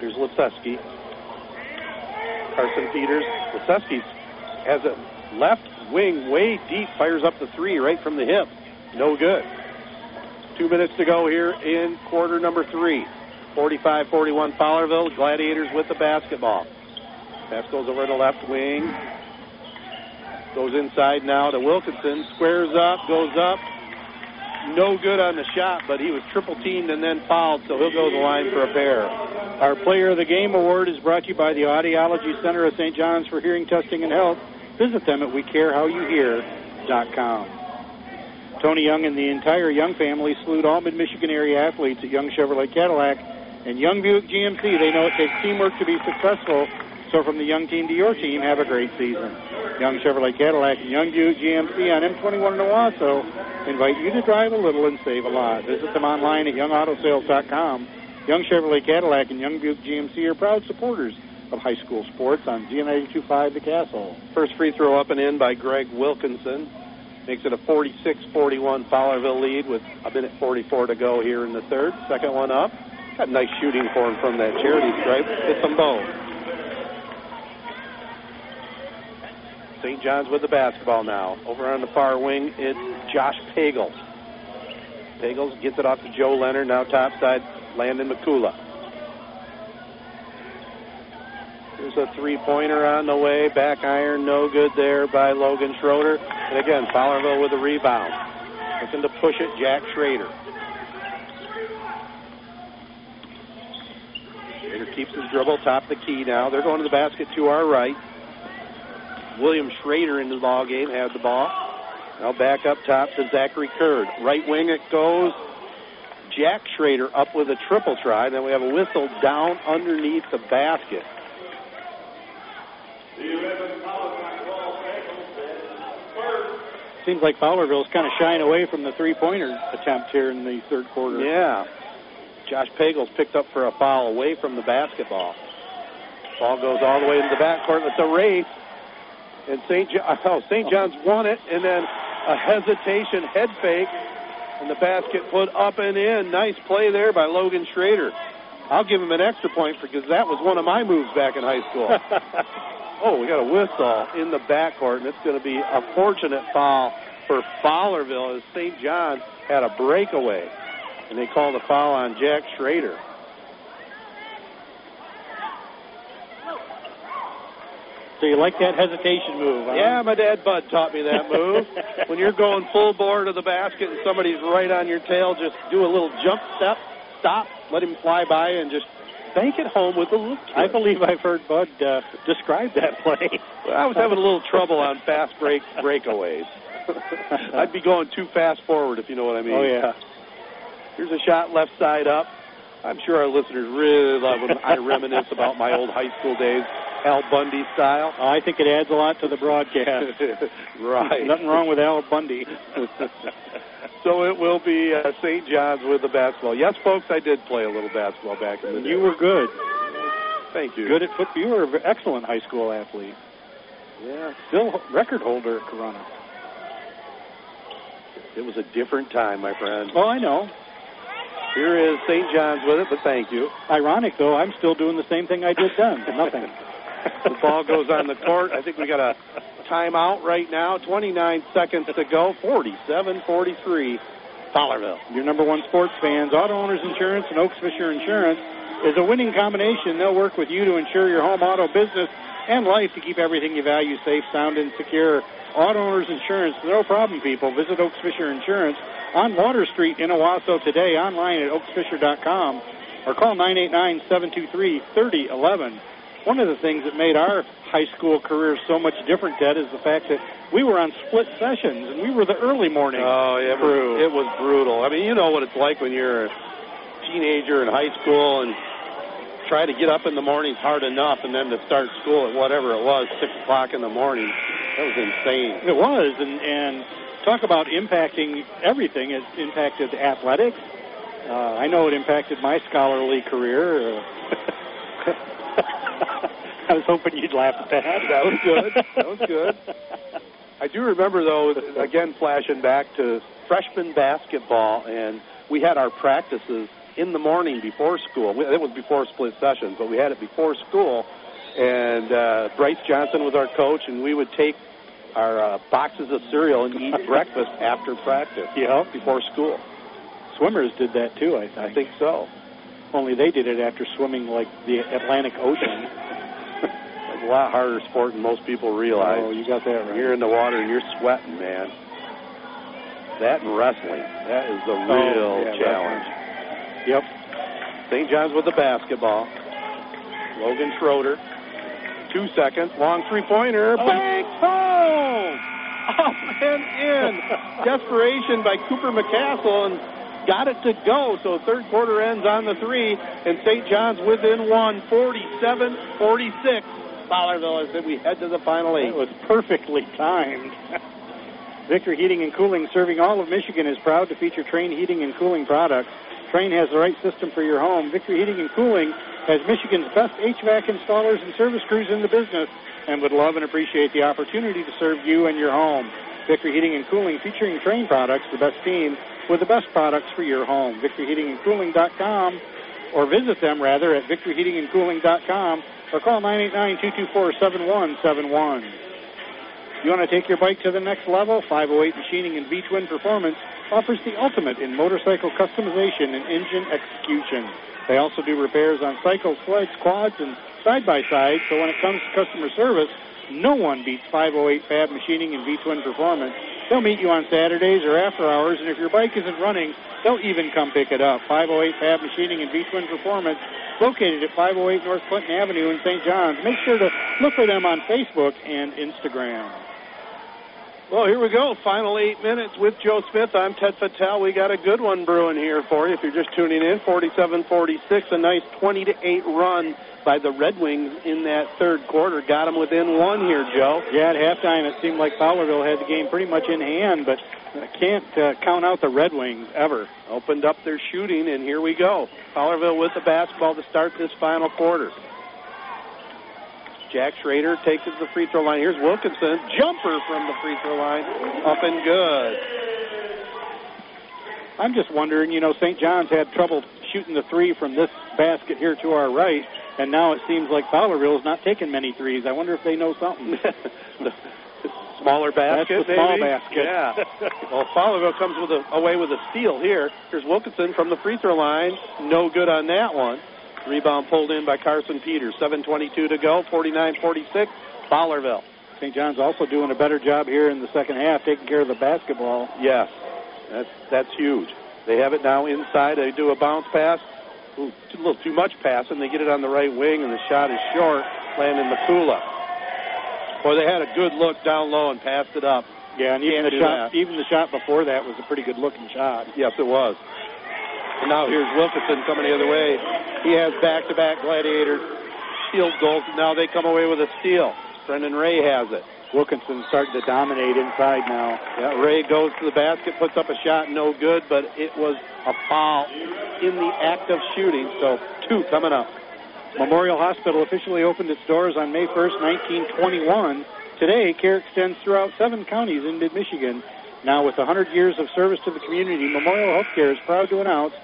Here's Leseski. Carson Peters. Leseski has a left wing way deep, fires up the three right from the hip. No good. Two minutes to go here in quarter number three. 45-41 Fowlerville. Gladiators with the basketball. Pass goes over to left wing. Goes inside now to Wilkinson. Squares up, goes up. No good on the shot, but he was triple teamed and then fouled, so he'll go to the line for a pair. Our Player of the Game award is brought to you by the Audiology Center of St. John's for Hearing Testing and Health. Visit them at WeCareHowYouHear.com. Tony Young and the entire Young family salute all Mid Michigan area athletes at Young Chevrolet Cadillac and Young Buick GMC. They know it takes teamwork to be successful. So from the Young team to your team, have a great season. Young Chevrolet Cadillac and Young Buick GMC on M21 in Owosso invite you to drive a little and save a lot. Visit them online at youngautosales.com. Young Chevrolet Cadillac and Young Buick GMC are proud supporters of high school sports on Z925 The Castle. First free throw up and in by Greg Wilkinson. Makes it a 46-41 Fowlerville lead with a minute 44 to go here in the third. Second one up. Got nice shooting for him from that charity stripe. Hits them both. St. John's with the basketball now. Over on the far wing, it's Josh Pagels. Pagels gets it off to Joe Leonard. Now top side, Landon McCula. There's a three-pointer on the way. Back iron, no good there by Logan Schroeder. And again, Fowlerville with a rebound. Looking to push it, Jack Schrader. Schrader keeps his dribble, top the key now. They're going to the basket to our right. William Schrader into the ball game, has the ball. Now back up top to Zachary Curd. Right wing it goes. Jack Schrader up with a triple try. Then we have a whistle down underneath the basket. Seems like Fowlerville's kind of shying away from the three-pointer attempt here in the third quarter. Yeah. Josh Pagels picked up for a foul away from the basketball. Ball goes all the way into the backcourt. It's a race. And St. Oh, St. John's won it, and then a hesitation head fake, and the basket put up and in. Nice play there by Logan Schroeder. I'll give him an extra point because that was one of my moves back in high school. oh, we got a whistle in the backcourt, and it's going to be a fortunate foul for Fowlerville as St. John's had a breakaway, and they called a foul on Jack Schrader. So you like that hesitation move? Huh? Yeah, my dad Bud taught me that move. when you're going full bore to the basket and somebody's right on your tail, just do a little jump step, stop, let him fly by, and just bank it home with a little. Kick. I believe I've heard Bud uh, describe that play. Well, I was having a little trouble on fast break breakaways. I'd be going too fast forward, if you know what I mean. Oh yeah. Here's a shot left side up. I'm sure our listeners really love when I reminisce about my old high school days, Al Bundy style. Oh, I think it adds a lot to the broadcast. right. Nothing wrong with Al Bundy. so it will be uh, St. John's with the basketball. Yes, folks, I did play a little basketball back in the day. You were good. Thank you. Good at football. You were an excellent high school athlete. Yeah. Still record holder at Corunna. It was a different time, my friend. Oh, I know. Here is St. John's with it, but thank you. Ironic, though, I'm still doing the same thing I did then. Nothing. the ball goes on the court. I think we got a timeout right now. 29 seconds to go. 47-43. Fowlerville. Your number one sports fans, Auto Owners Insurance and Oaks Fisher Insurance is a winning combination. They'll work with you to insure your home auto business and life to keep everything you value safe, sound, and secure. Auto Owners Insurance, no problem, people. Visit Oaks Fisher Insurance on Water Street in Owosso today, online at oaksfisher.com, or call 989-723-3011. One of the things that made our high school careers so much different, Ted, is the fact that we were on split sessions, and we were the early morning Oh, yeah, it crew. was, it was brutal. I mean, you know what it's like when you're a teenager in high school and try to get up in the mornings hard enough and then to start school at whatever it was, 6 o'clock in the morning. That was insane. It was, and and talk about impacting everything. It impacted athletics. Uh, I know it impacted my scholarly career. Uh, I was hoping you'd laugh at that. That was good. That was good. I do remember, though, again, flashing back to freshman basketball, and we had our practices in the morning before school. It was before split sessions, but we had it before school. And uh, Bryce Johnson was our coach, and we would take our uh, boxes of cereal and eat breakfast after practice. Yeah. Before school. Swimmers did that too, I think. I think so. Only they did it after swimming like the Atlantic Ocean. It's a lot harder sport than most people realize. Oh, you got that right. You're in the water and you're sweating, man. That and wrestling. That is the real Oh, yeah, challenge. Yep. St. John's with the basketball. Logan Schroeder. Two seconds. Long three pointer. Oh. Bang! Home! Up and in. Desperation by Cooper McCassel and got it to go. So third quarter ends on the three, and St. John's within one, 47 46. Fowlerville said we head to the final eight. It was perfectly timed. Victory Heating and Cooling, serving all of Michigan, is proud to feature Trane Heating and Cooling products. Trane has the right system for your home. Victory Heating and Cooling has Michigan's best HVAC installers and service crews in the business and would love and appreciate the opportunity to serve you and your home. Victory Heating and Cooling featuring Trane products, the best team with the best products for your home. VictoryHeatingandCooling.com or visit them rather at VictoryHeatingandCooling.com or call 989-224-7171. You want to take your bike to the next level? 508 Machining and V-Twin Performance offers the ultimate in motorcycle customization and engine execution. They also do repairs on cycles, sleds, quads, and side-by-sides, so when it comes to customer service, no one beats 508 Fab Machining and V-Twin Performance. They'll meet you on Saturdays or after hours, and if your bike isn't running, they'll even come pick it up. 508 Fab Machining and V-Twin Performance, located at 508 North Clinton Avenue in St. John's. Make sure to look for them on Facebook and Instagram. Well, here we go. Final eight minutes with Joe Smith. I'm Ted Fattel. We got a good one brewing here for you. If you're just tuning in, 47-46, a nice 20 to eight run by the Red Wings in that third quarter. Got them within one here, Joe. Yeah, at halftime it seemed like Fowlerville had the game pretty much in hand, but I can't uh, count out the Red Wings ever. Opened up their shooting, and here we go. Fowlerville with the basketball to start this final quarter. Jack Schrader takes it to the free throw line. Here's Wilkinson. Jumper from the free throw line. Up and good. I'm just wondering, you know, St. John's had trouble shooting the three from this basket here to our right, and now it seems like Fowlerville's not taking many threes. I wonder if they know something. the smaller basket, That's the small maybe? basket. Yeah. well, Fowlerville comes with a, away with a steal here. Here's Wilkinson from the free throw line. No good on that one. Rebound pulled in by Carson Peters. 7.22 to go. 49-46. Fowlerville. St. John's also doing a better job here in the second half, taking care of the basketball. Yes, that's that's huge. They have it now inside. They do a bounce pass. Ooh, a little too much pass, and they get it on the right wing, and the shot is short. Landon McCula. Boy, they had a good look down low and passed it up. Yeah, and even Can't the shot, that. even the shot before that was a pretty good looking shot. Yes, it was. And now here's Wilkinson coming the other way. He has back-to-back Gladiator field goals. Now they come away with a steal. Brendan Ray has it. Wilkinson starting to dominate inside now. Yeah, Ray goes to the basket, puts up a shot, no good, but it was a foul in the act of shooting. So two coming up. Memorial Hospital officially opened its doors on May 1st, 1921. Today, care extends throughout seven counties in mid-Michigan. Now, with 100 years of service to the community, Memorial Healthcare is proud to announce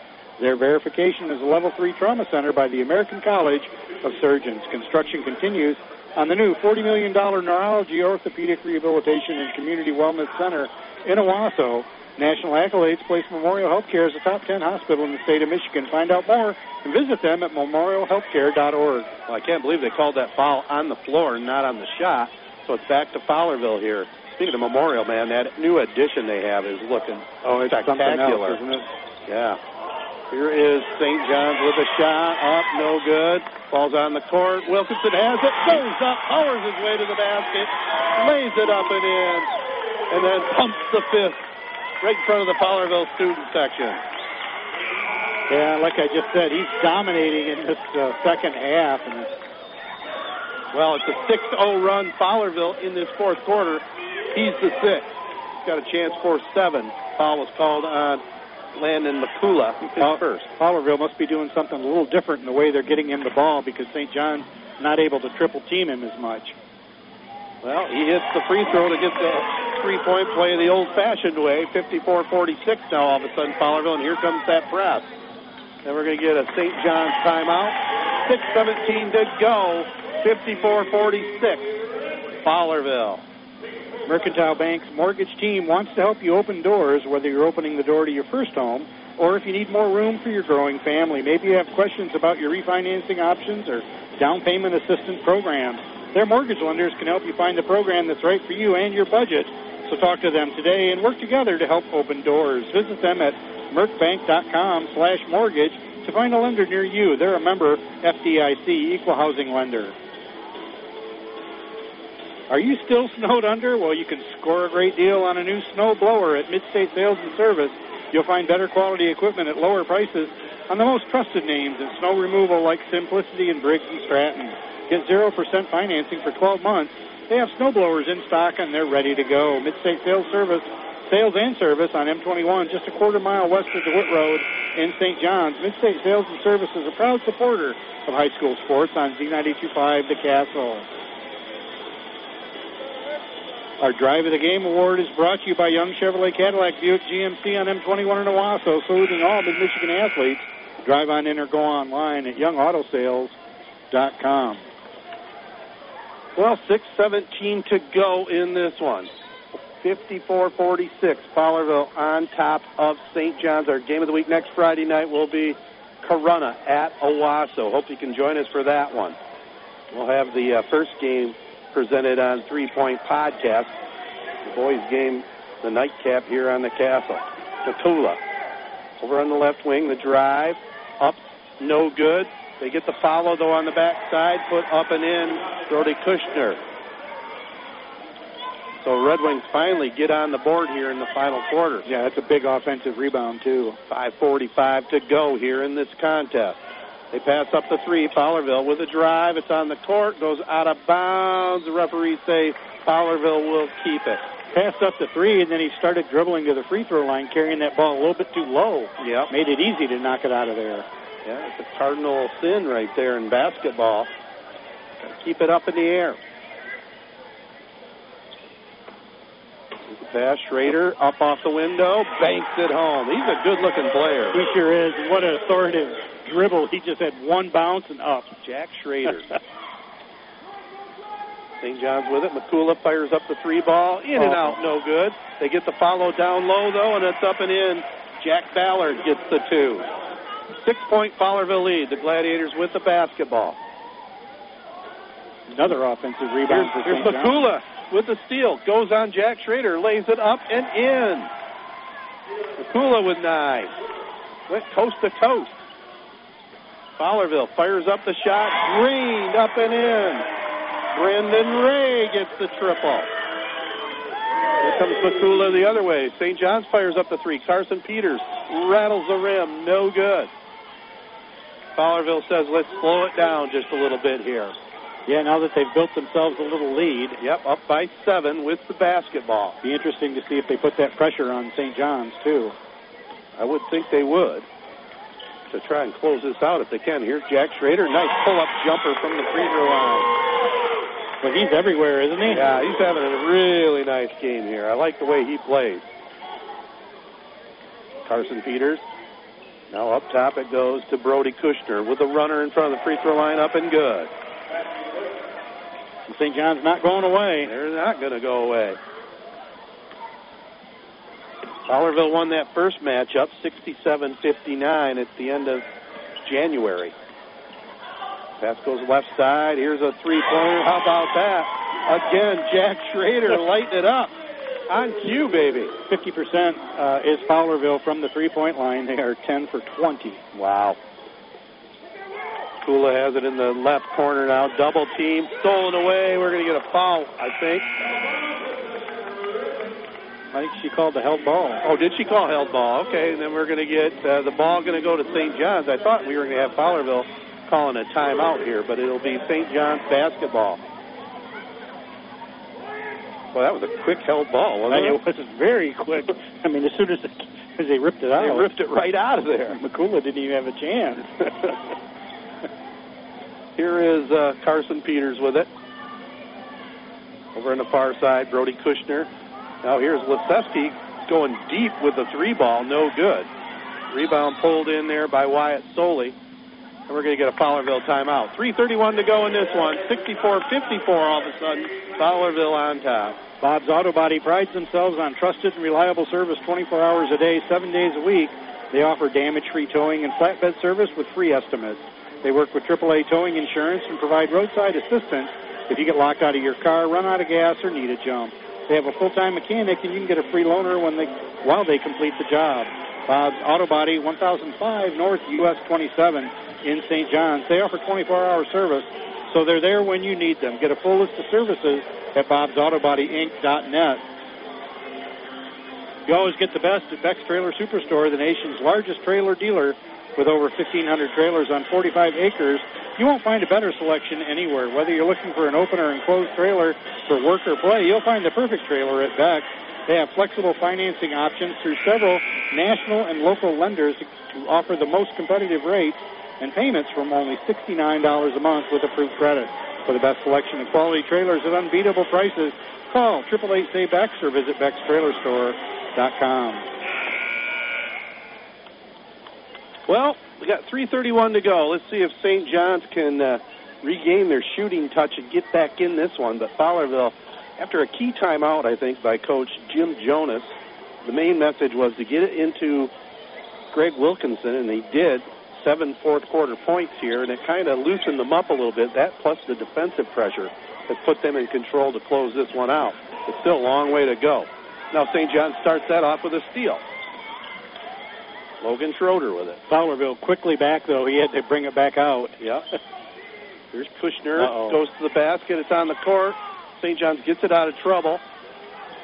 their verification as a Level 3 Trauma Center by the American College of Surgeons. Construction continues on the new $40 million Neurology, Orthopedic Rehabilitation, and Community Wellness Center in Owosso. National accolades place Memorial Healthcare as a top 10 hospital in the state of Michigan. Find out more and visit them at memorialhealthcare.org. Well, I can't believe they called that foul on the floor and not on the shot. So it's back to Fowlerville here. Speaking of Memorial, man, that new addition they have is looking Oh, it's something spectacular. else, isn't it? Yeah. Here is St. John's with a shot. Up, no good. Falls on the court. Wilkinson has it. Goes up, powers his way to the basket. Lays it up and in. And then pumps the fifth right in front of the Fowlerville student section. Yeah, like I just said, he's dominating in this uh, second half. And it's, Well, it's a 6-0 run Fowlerville in this fourth quarter. He's the sixth. He's got a chance for seven. Foul was called on Landon McCula, his Fowler- first. Fowlerville must be doing something a little different in the way they're getting him the ball because St. John's not able to triple team him as much. Well, he hits the free throw to get the three-point play the old-fashioned way. 54-46 now all of a sudden Fowlerville, and here comes that press. Then we're going to get a St. John's timeout. 6.17 to go. 54-46. Fowlerville. Mercantile Bank's mortgage team wants to help you open doors, whether you're opening the door to your first home or if you need more room for your growing family. Maybe you have questions about your refinancing options or down payment assistance programs. Their mortgage lenders can help you find the program that's right for you and your budget. So talk to them today and work together to help open doors. Visit them at mercbank.com slash mortgage to find a lender near you. They're a member FDIC equal housing lender. Are you still snowed under? Well, you can score a great deal on a new snow blower at Midstate Sales and Service. You'll find better quality equipment at lower prices on the most trusted names in snow removal like Simplicity and Briggs and Stratton. Get 0% financing for 12 months. They have snow blowers in stock and they're ready to go. Midstate Sales Service, sales and service on M21, just a quarter mile west of DeWitt Road in St. John's. Midstate Sales and Service is a proud supporter of high school sports on Z925 The Castle. Our Drive of the Game Award is brought to you by Young Chevrolet Cadillac Buick GMC on M21 in Owosso, saluting all Mid-Michigan athletes. Drive on in or go online at youngautosales.com. Well, 6.17 to go in this one. 54-46. Fowlerville on top of St. John's. Our game of the week next Friday night will be Corunna at Owosso. Hope you can join us for that one. We'll have the uh, first game presented on Three Point Podcast. The boys' game, the nightcap here on the castle. Tatula. Over on the left wing, the drive. Up, no good. They get the follow, though, on the backside. Put up and in. Brody Kushner. So Red Wings finally get on the board here in the final quarter. Yeah, that's a big offensive rebound, too. 5.45 to go here in this contest. They pass up the three. Fowlerville with a drive. It's on the court. Goes out of bounds. The referees say Fowlerville will keep it. Passed up the three, and then he started dribbling to the free throw line, carrying that ball a little bit too low. Yep. Made it easy to knock it out of there. Yeah, it's a cardinal sin right there in basketball. Gotta keep it up in the air. Here's the pass. Schrader up off the window, banks it home. He's a good-looking player. He sure is. What an authoritative dribble. He just had one bounce and up. Jack Schrader. St. John's with it. McCula fires up the three ball. In and Oh. out, no good. They get the follow down low, though, and it's up and in. Jack Ballard gets the two. Six point Fowlerville lead. The Gladiators with the basketball. Another offensive Here's, rebound for here's St. John's. With the steal. Goes on Jack Schrader. Lays it up and in. McCula with nine. Went coast to coast. Fowlerville fires up the shot. Green up and in. Brendan Ray gets the triple. Here comes McCula the other way. St. John's fires up the three. Carson Peters rattles the rim. No good. Fowlerville says, let's slow it down just a little bit here. Yeah, now that they've built themselves a little lead, Yep, up by seven with the basketball. be interesting to see if they put that pressure on St. John's, too. I would think they would to try and close this out if they can. Here's Jack Schrader. Nice pull-up jumper from the free throw line. But he's everywhere, isn't he? Yeah, he's having a really nice game here. I like the way he plays. Carson Peters. Now up top it goes to Brody Kushner with a runner in front of the free throw line up and good. St. John's not going away. They're not going to go away. Fowlerville won that first matchup 67-59 at the end of January. Pass goes left side. Here's a three-pointer. How about that? Again, Jack Schrader lighting it up. On cue, baby. 50% uh, is Fowlerville from the three-point line. They are 10 for 20. Wow. Kula has it in the left corner now. Double team. Stolen away. We're going to get a foul, I think. I think she called the held ball. Oh, did she call held ball? Okay, and then we're going to get uh, the ball going to go to St. John's. I thought we were going to have Fowlerville calling a timeout here, but it'll be St. John's basketball. Well, that was a quick held ball, wasn't it? It was very quick. I mean, as soon as, it, as they ripped it out, they ripped it right out of there. McCula didn't even have a chance. Here is uh, Carson Peters with it. Over on the far side, Brody Kushner. Now here's Leseski going deep with the three ball, no good. Rebound pulled in there by Wyatt Soley. And we're going to get a Fowlerville timeout. 3.31 to go in this one. 64-54 all of a sudden. Fowlerville on top. Bob's Auto Body prides themselves on trusted and reliable service 24 hours a day, 7 days a week. They offer damage-free towing and flatbed service with free estimates. They work with AAA towing insurance and provide roadside assistance if you get locked out of your car, run out of gas, or need a jump. They have a full-time mechanic, and you can get a free loaner when they while they complete the job. Bob's Auto Body, 1005 North US 27 in St. John's. They offer 24-hour service, so they're there when you need them. Get a full list of services at bobsautobodyinc.net. You always get the best at Beck's Trailer Superstore, the nation's largest trailer dealer with over 1,500 trailers on 45 acres. You won't find a better selection anywhere. Whether you're looking for an open or enclosed trailer for work or play, you'll find the perfect trailer at Beck's. They have flexible financing options through several national and local lenders to offer the most competitive rates and payments from only $69 a month with approved credit. For the best selection of quality trailers at unbeatable prices, call 888 say Bex or visit BexTrailerStore.com. Well, we got 3:31 to go. Let's see if St. John's can uh, regain their shooting touch and get back in this one. But Fowlerville, after a key timeout, I think by Coach Jim Jonas, the main message was to get it into Greg Wilkinson, and they did seven fourth quarter points here, and it kind of loosened them up a little bit. That plus the defensive pressure has put them in control to close this one out. It's still a long way to go. Now St. John starts that off with a steal. Logan Schroeder with it. Fowlerville quickly back though. He had to bring it back out. Yeah. Here's Kushner goes to the basket. It's on the court. St. John's gets it out of trouble.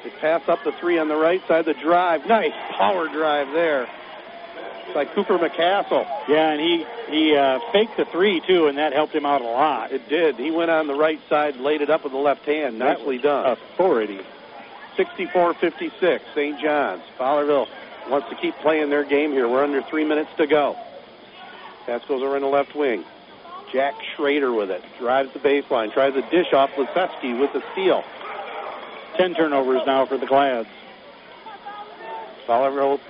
They pass up the three on the right side. The drive, nice power drive there by Cooper McCassell. Yeah, and he he uh, faked the three too, and that helped him out a lot. It did. He went on the right side, laid it up with the left hand. Nicely done. Authority. 64-56, St. John's. Fowlerville wants to keep playing their game here. We're under three minutes to go. Pass goes over in the left wing. Jack Schrader with it. Drives the baseline. Tries a dish off Leseski with the steal. Ten turnovers now for the Glads. Fowlerville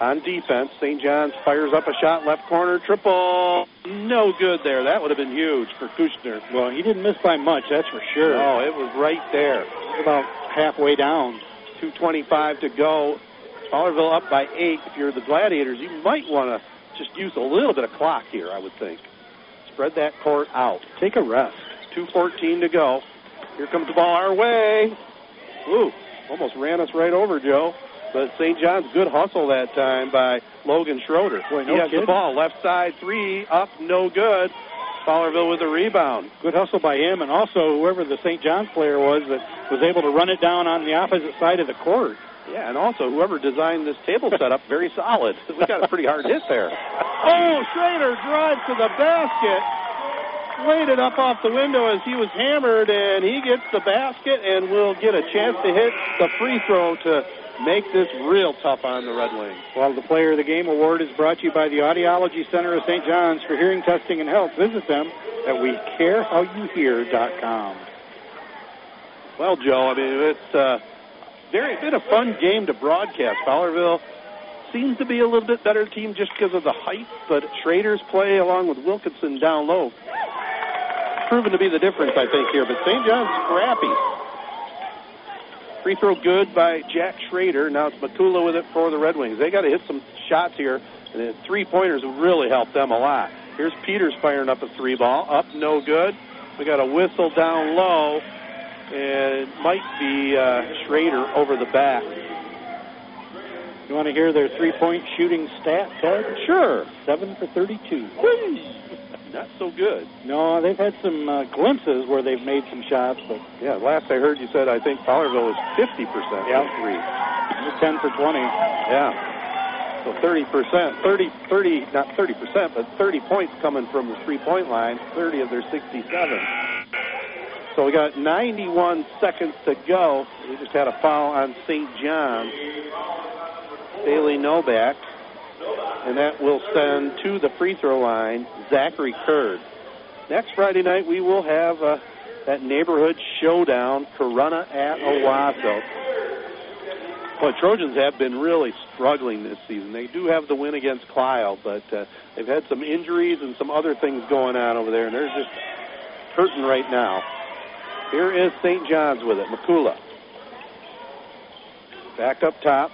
on defense. St. John's fires up a shot, left corner, triple. No good there. That would have been huge for Kushner. Well, he didn't miss by much, that's for sure. No, it was right there. About halfway down. 2.25 to go. Fowlerville up by eight. If you're the Gladiators, you might want to just use a little bit of clock here, I would think. Spread that court out. Take a rest. 2.14 to go. Here comes the ball our way. Ooh, almost ran us right over, Joe. But St. John's good hustle that time by Logan Schroeder. Boy, no he has kidding. the ball left side three up, no good. Fowlerville with a rebound. Good hustle by him, and also whoever the St. John's player was that was able to run it down on the opposite side of the court. Yeah, and also whoever designed this table setup, very solid. We got a pretty hard hit there. Oh, Schrader drives to the basket. Laid it up off the window as he was hammered, and he gets the basket and will get a chance to hit the free throw to make this real tough on the Red Wings. Well, the Player of the Game award is brought to you by the Audiology Center of St. John's for hearing testing and health. Visit them at WeCareHowYouHear.com. Well, Joe, I mean, it's uh, very been a fun game to broadcast. Fowlerville seems to be a little bit better team just because of the height, but Schrader's play along with Wilkinson down low proven to be the difference, I think, here. But St. John's scrappy. Free throw good by Jack Schrader. Now it's McCula with it for the Red Wings. They got to hit some shots here, and three pointers will really help them a lot. Here's Peters firing up a three ball. Up, no good. We got a whistle down low, it might be uh, Schrader over the back. You want to hear their three point shooting stat, Ted? Sure. 7 for 32. Not so good. No, they've had some uh, glimpses where they've made some shots, but Yeah, last I heard you said I think Fowlerville was 50% Yeah. from three. they're 10 for 20. Yeah. So 30%, 30, 30, not 30%, but 30 points coming from the three point line, 30 of their 67. So we got 91 seconds to go. We just had a foul on St. John's. Bailey Novak. And that will send to the free throw line Zachary Kurd. Next Friday night, we will have uh, that neighborhood showdown, Corunna at Owosso. Well, Trojans have been really struggling this season. They do have the win against Clio, but uh, they've had some injuries and some other things going on over there, and they're just hurting right now. Here is St. John's with it. McCula. Back up top.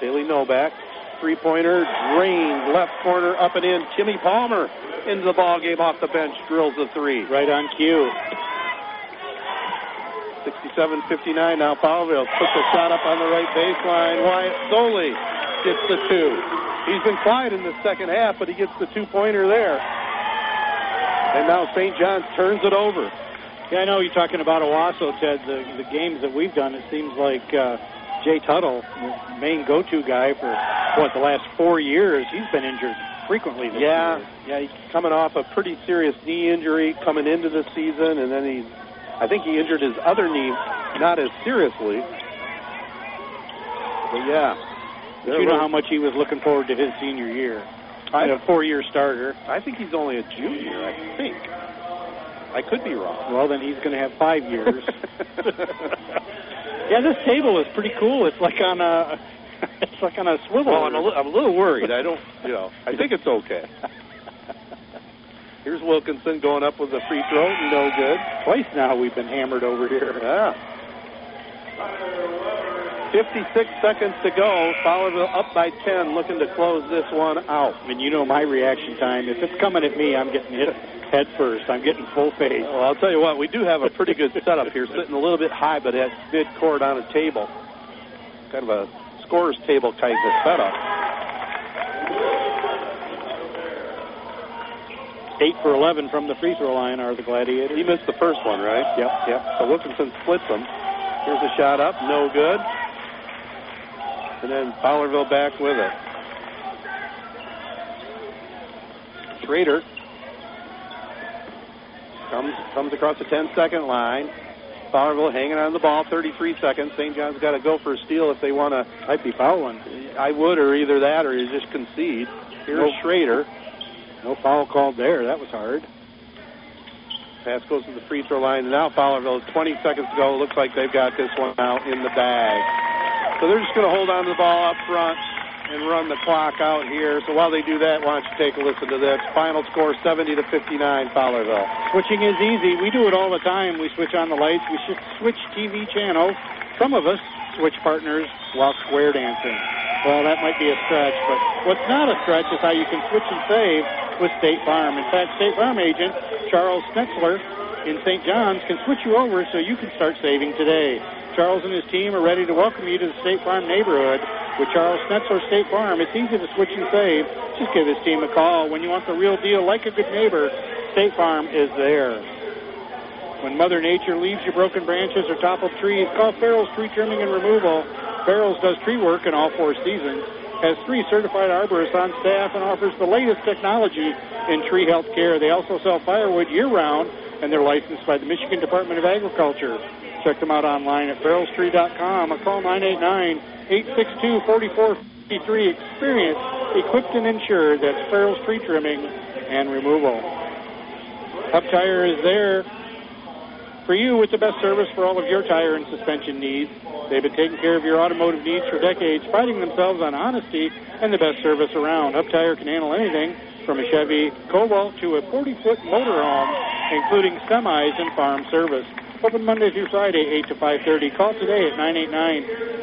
Bailey Novak. Three pointer. Drained. Left corner. Up and in. Timmy Palmer into the ball game off the bench. Drills the three. Right on cue. 67-59 now. Fowlerville puts a shot up on the right baseline. Wyatt Soley gets the two. He's been quiet in the second half, but he gets the two-pointer there. And now St. John's turns it over. Yeah, I know you're talking about Owosso, Ted. The, the games that we've done, it seems like uh, Jay Tuttle, the main go-to guy for what the last four years, he's been injured frequently. This yeah, year. yeah, he's coming off a pretty serious knee injury coming into the season, and then he, I think he injured his other knee, not as seriously. But yeah, But you know how much he was looking forward to his senior year. I, a four-year starter. I think he's only a junior. I think. I could be wrong. Well, then he's going to have five years. yeah, this table is pretty cool. It's like on a, it's like on a swivel. Well, I'm a, li- I'm a little worried. I don't, you know, I think it's okay. Here's Wilkinson going up with a free throw, no good. Twice now we've been hammered over here. Yeah. 56 seconds to go. Fowlerville up by 10, looking to close this one out. And you know my reaction time. If it's coming at me, I'm getting hit head first. I'm getting full face. Well, I'll tell you what, we do have a pretty good setup here, sitting a little bit high, but at mid court on a table. Kind of a scorer's table type of setup. Eight for 11 from the free throw line are the Gladiators. He missed the first one, right? Yep, yep. So Wilkinson splits them. Here's a shot up, no good. And then Fowlerville back with it. Schrader comes comes across the 10 second line. Fowlerville hanging on the ball, 33 seconds. St. John's got to go for a steal if they want to. I'd be fouling. I would, or either that, or you just concede. Here's Nope. Schrader. No foul called there. That was hard. Pass goes to the free throw line. And now Fowlerville, 20 seconds to go. Looks like they've got this one out in the bag. So they're just going to hold on to the ball up front and run the clock out here. So while they do that, why don't you take a listen to this? Final score 70 to 59, Fowlerville. Switching is easy. We do it all the time. We switch on the lights. We switch TV channels. Some of us switch partners while square dancing. Well, that might be a stretch, but what's not a stretch is how you can switch and save with State Farm. In fact, State Farm agent Charles Schnetzler in St. John's can switch you over so you can start saving today. Charles and his team are ready to welcome you to the State Farm neighborhood. With Charles Schnetzler State Farm, it's easy to switch and save. Just give his team a call. When you want the real deal like a good neighbor, State Farm is there. When Mother Nature leaves you broken branches or toppled trees, call Farrell's Tree Trimming and Removal. Farrell's does tree work in all four seasons, has three certified arborists on staff, and offers the latest technology in tree health care. They also sell firewood year round, and they're licensed by the Michigan Department of Agriculture. Check them out online at farrellstree.com or call 989 862 4453. Experience, equipped and insured. That's Farrell's Tree Trimming and Removal. Hub Tire is there for you with the best service for all of your tire and suspension needs. They've been taking care of your automotive needs for decades, priding themselves on honesty and the best service around. Hub Tire can handle anything from a Chevy Cobalt to a 40-foot motorhome, including semis and farm service. Open Monday through Friday, 8 to 5.30. Call today at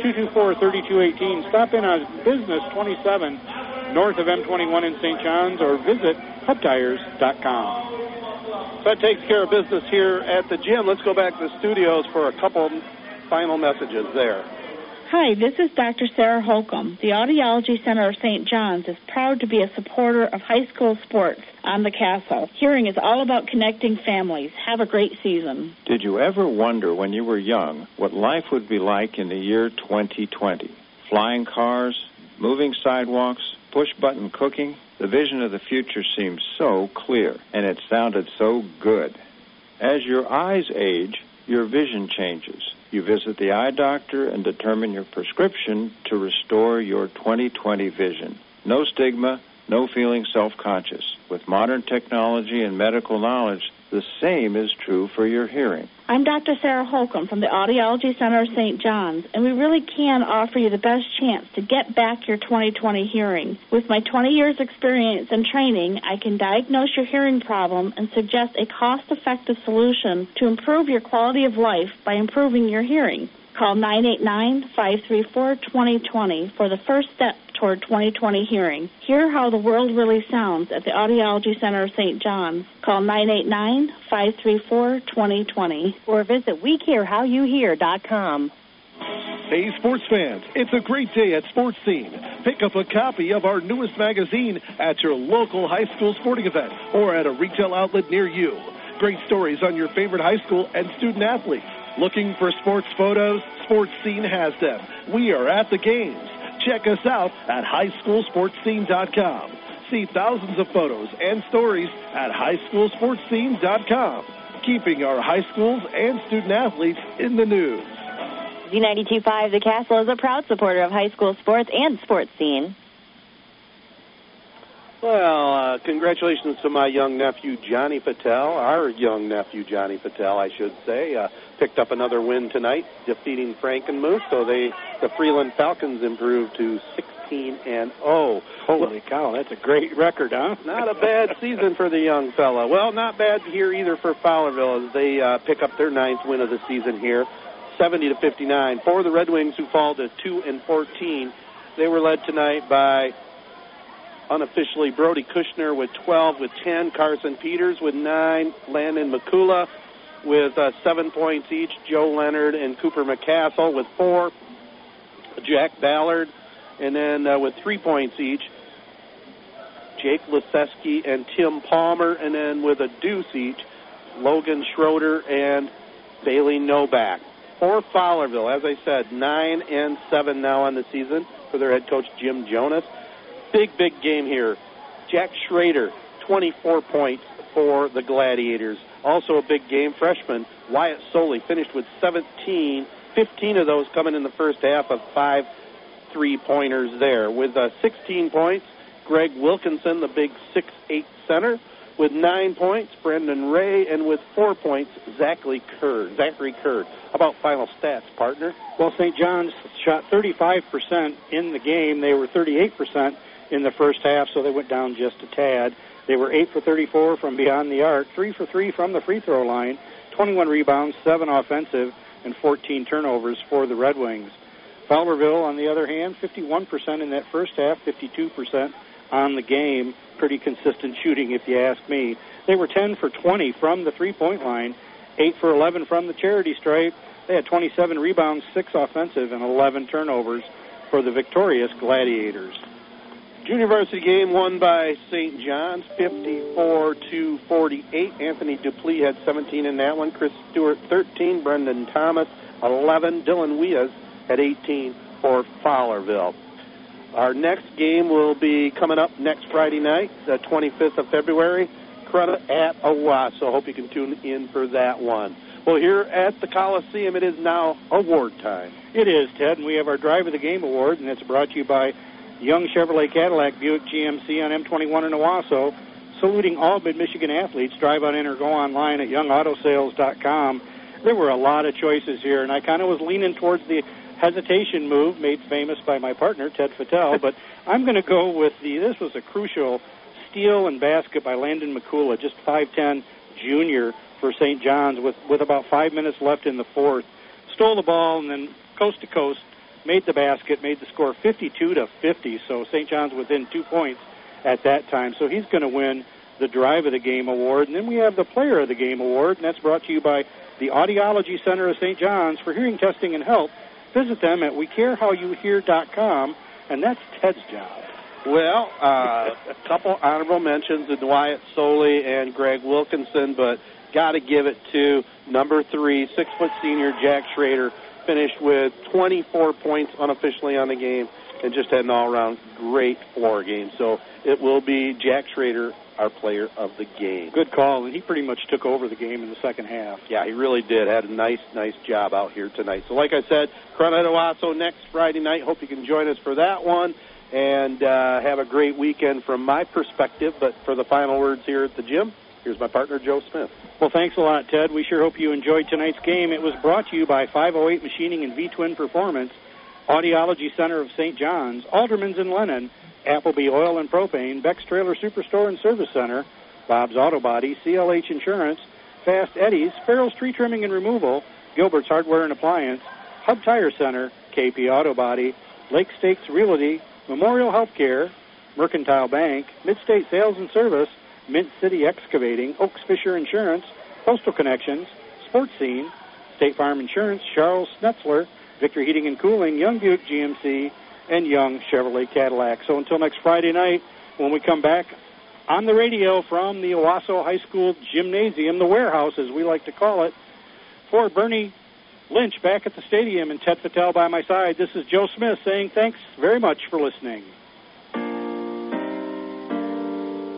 989-224-3218. Stop in on Business 27 north of M21 in St. John's or visit hubtires.com. So that takes care of business here at the gym. Let's go back to the studios for a couple final messages there. Hi, this is Dr. Sarah Holcomb. The Audiology Center of St. John's is proud to be a supporter of high school sports on the castle. Hearing is all about connecting families. Have a great season. Did you ever wonder when you were young what life would be like in the year 2020? Flying cars, moving sidewalks, push button cooking? The vision of the future seemed so clear, and it sounded so good. As your eyes age, your vision changes. You visit the eye doctor and determine your prescription to restore your 2020 vision. No stigma, no feeling self conscious. With modern technology and medical knowledge, the same is true for your hearing. I'm Dr. Sarah Holcomb from the Audiology Center of St. John's, and we really can offer you the best chance to get back your 2020 hearing. With my 20 years experience and training, I can diagnose your hearing problem and suggest a cost-effective solution to improve your quality of life by improving your hearing. Call 989-534-2020 for the first step toward 2020 hearing. Hear how the world really sounds at the Audiology Center of St. John's. Call 989-534-2020 or visit WeCareHowYouHear.com. Hey, sports fans, it's a great day at Sports Scene. Pick up a copy of our newest magazine at your local high school sporting event or at a retail outlet near you. Great stories on your favorite high school and student athletes. Looking for sports photos? Sports Scene has them. We are at the games. Check us out at highschoolsportscene.com. See thousands of photos and stories at highschoolsportscene.com, keeping our high schools and student athletes in the news. Z92.5 The Castle is a proud supporter of high school sports and sports scene. Well, uh, congratulations to my young nephew Johnny Patel, our young nephew Johnny Patel, I should say. Uh, picked up another win tonight, defeating Frankenmuth. So they, the Freeland Falcons, improved to 16 and 0. Holy cow, that's a great record, huh? Not a bad season for the young fella. Well, not bad here either for Fowlerville as they uh, pick up their ninth win of the season here, 70 to 59. For the Red Wings, who fall to 2 and 14, they were led tonight by unofficially Brody Kushner with 12 with 10, Carson Peters with 9, Landon McCula with uh, 7 points each, Joe Leonard and Cooper McCassell with 4, Jack Ballard, and then uh, with 3 points each, Jake Liseski and Tim Palmer, and then with a deuce each, Logan Schroeder and Bailey Novak. For Fowlerville, as I said, 9 and 7 now on the season for their head coach Jim Jonas big, big game here. Jack Schrader, 24 points for the Gladiators. Also a big game. Freshman Wyatt Soley finished with 17, 15 of those coming in the first half of five three pointers there. With uh, 16 points, Greg Wilkinson, the big six-eight center. With nine points, Brendan Ray, and with four points, Zachary Kurd. Zachary. How about final stats, partner? Well, St. John's shot 35% in the game. They were 38% in the first half, so they went down just a tad. They were 8 for 34 from beyond the arc, 3 for 3 from the free throw line, 21 rebounds, 7 offensive, and 14 turnovers for the Red Wings. Fowlerville, on the other hand, 51% in that first half, 52% on the game. Pretty consistent shooting, if you ask me. They were 10 for 20 from the three point line, 8 for 11 from the charity stripe. They had 27 rebounds, 6 offensive, and 11 turnovers for the victorious Gladiators. Junior varsity game won by St. John's, 54 to 48. Anthony Dupleix had 17 in that one. Chris Stewart 13. Brendan Thomas 11. Dylan Wias had 18 for Fowlerville. Our next game will be coming up next Friday night, the 25th of February. Corunna at Owosso. Hope you can tune in for that one. Well, here at the Coliseum, it is now award time. It is, Ted, and we have our Drive of the Game award, and it's brought to you by Young Chevrolet Cadillac Buick GMC on M21 in Owosso, saluting all Mid Michigan athletes. Drive on in or go online at youngautosales.com. There were a lot of choices here, and I kind of was leaning towards the hesitation move made famous by my partner Ted Fattel, but I'm going to go with the. This was a crucial steal and basket by Landon McCula, just 5'10 junior for St. John's, with with about five minutes left in the fourth. Stole the ball and then coast to coast made the basket, made the score 52 to 50. So St. John's within two points at that time. So he's going to win the Drive of the Game award. And then we have the Player of the Game award, and that's brought to you by the Audiology Center of St. John's for hearing testing and help. Visit them at wecarehowyouhear.com, and that's Ted's job. Well, uh, a couple honorable mentions in Wyatt Soley and Greg Wilkinson, but got to give it to number three, six foot senior Jack Schrader, finished with 24 points unofficially on the game and just had an all-around great floor game. So it will be Jack Schrader our player of the game. Good call, and he pretty much took over the game in the second half. Yeah, he really did. Had a nice, nice job out here tonight. So, like I said, Corunna at Owosso next Friday night. Hope you can join us for that one. And uh, have a great weekend from my perspective. But for the final words here at the gym, here's my partner, Joe Smith. Well, thanks a lot, Ted. We sure hope you enjoyed tonight's game. It was brought to you by 508 Machining and V Twin Performance, Audiology Center of St. John's, Alderman's in Lennon, Appleby Oil and Propane, Beck's Trailer Superstore and Service Center, Bob's Auto Body, CLH Insurance, Fast Eddie's, Farrell's Tree Trimming and Removal, Gilbert's Hardware and Appliance, Hub Tire Center, KP Auto Body, Lake Stakes Realty, Memorial Healthcare, Mercantile Bank, Midstate Sales and Service, Mint City Excavating, Oaks Fisher Insurance, Postal Connections, Sports Scene, State Farm Insurance, Charles Schnetzler, Victor Heating and Cooling, Young Buick GMC, and Young Chevrolet Cadillac. So until next Friday night, when we come back on the radio from the Owosso High School Gymnasium, the warehouse as we like to call it, for Bernie Lynch back at the stadium and Ted Patel by my side, this is Joe Smith saying thanks very much for listening.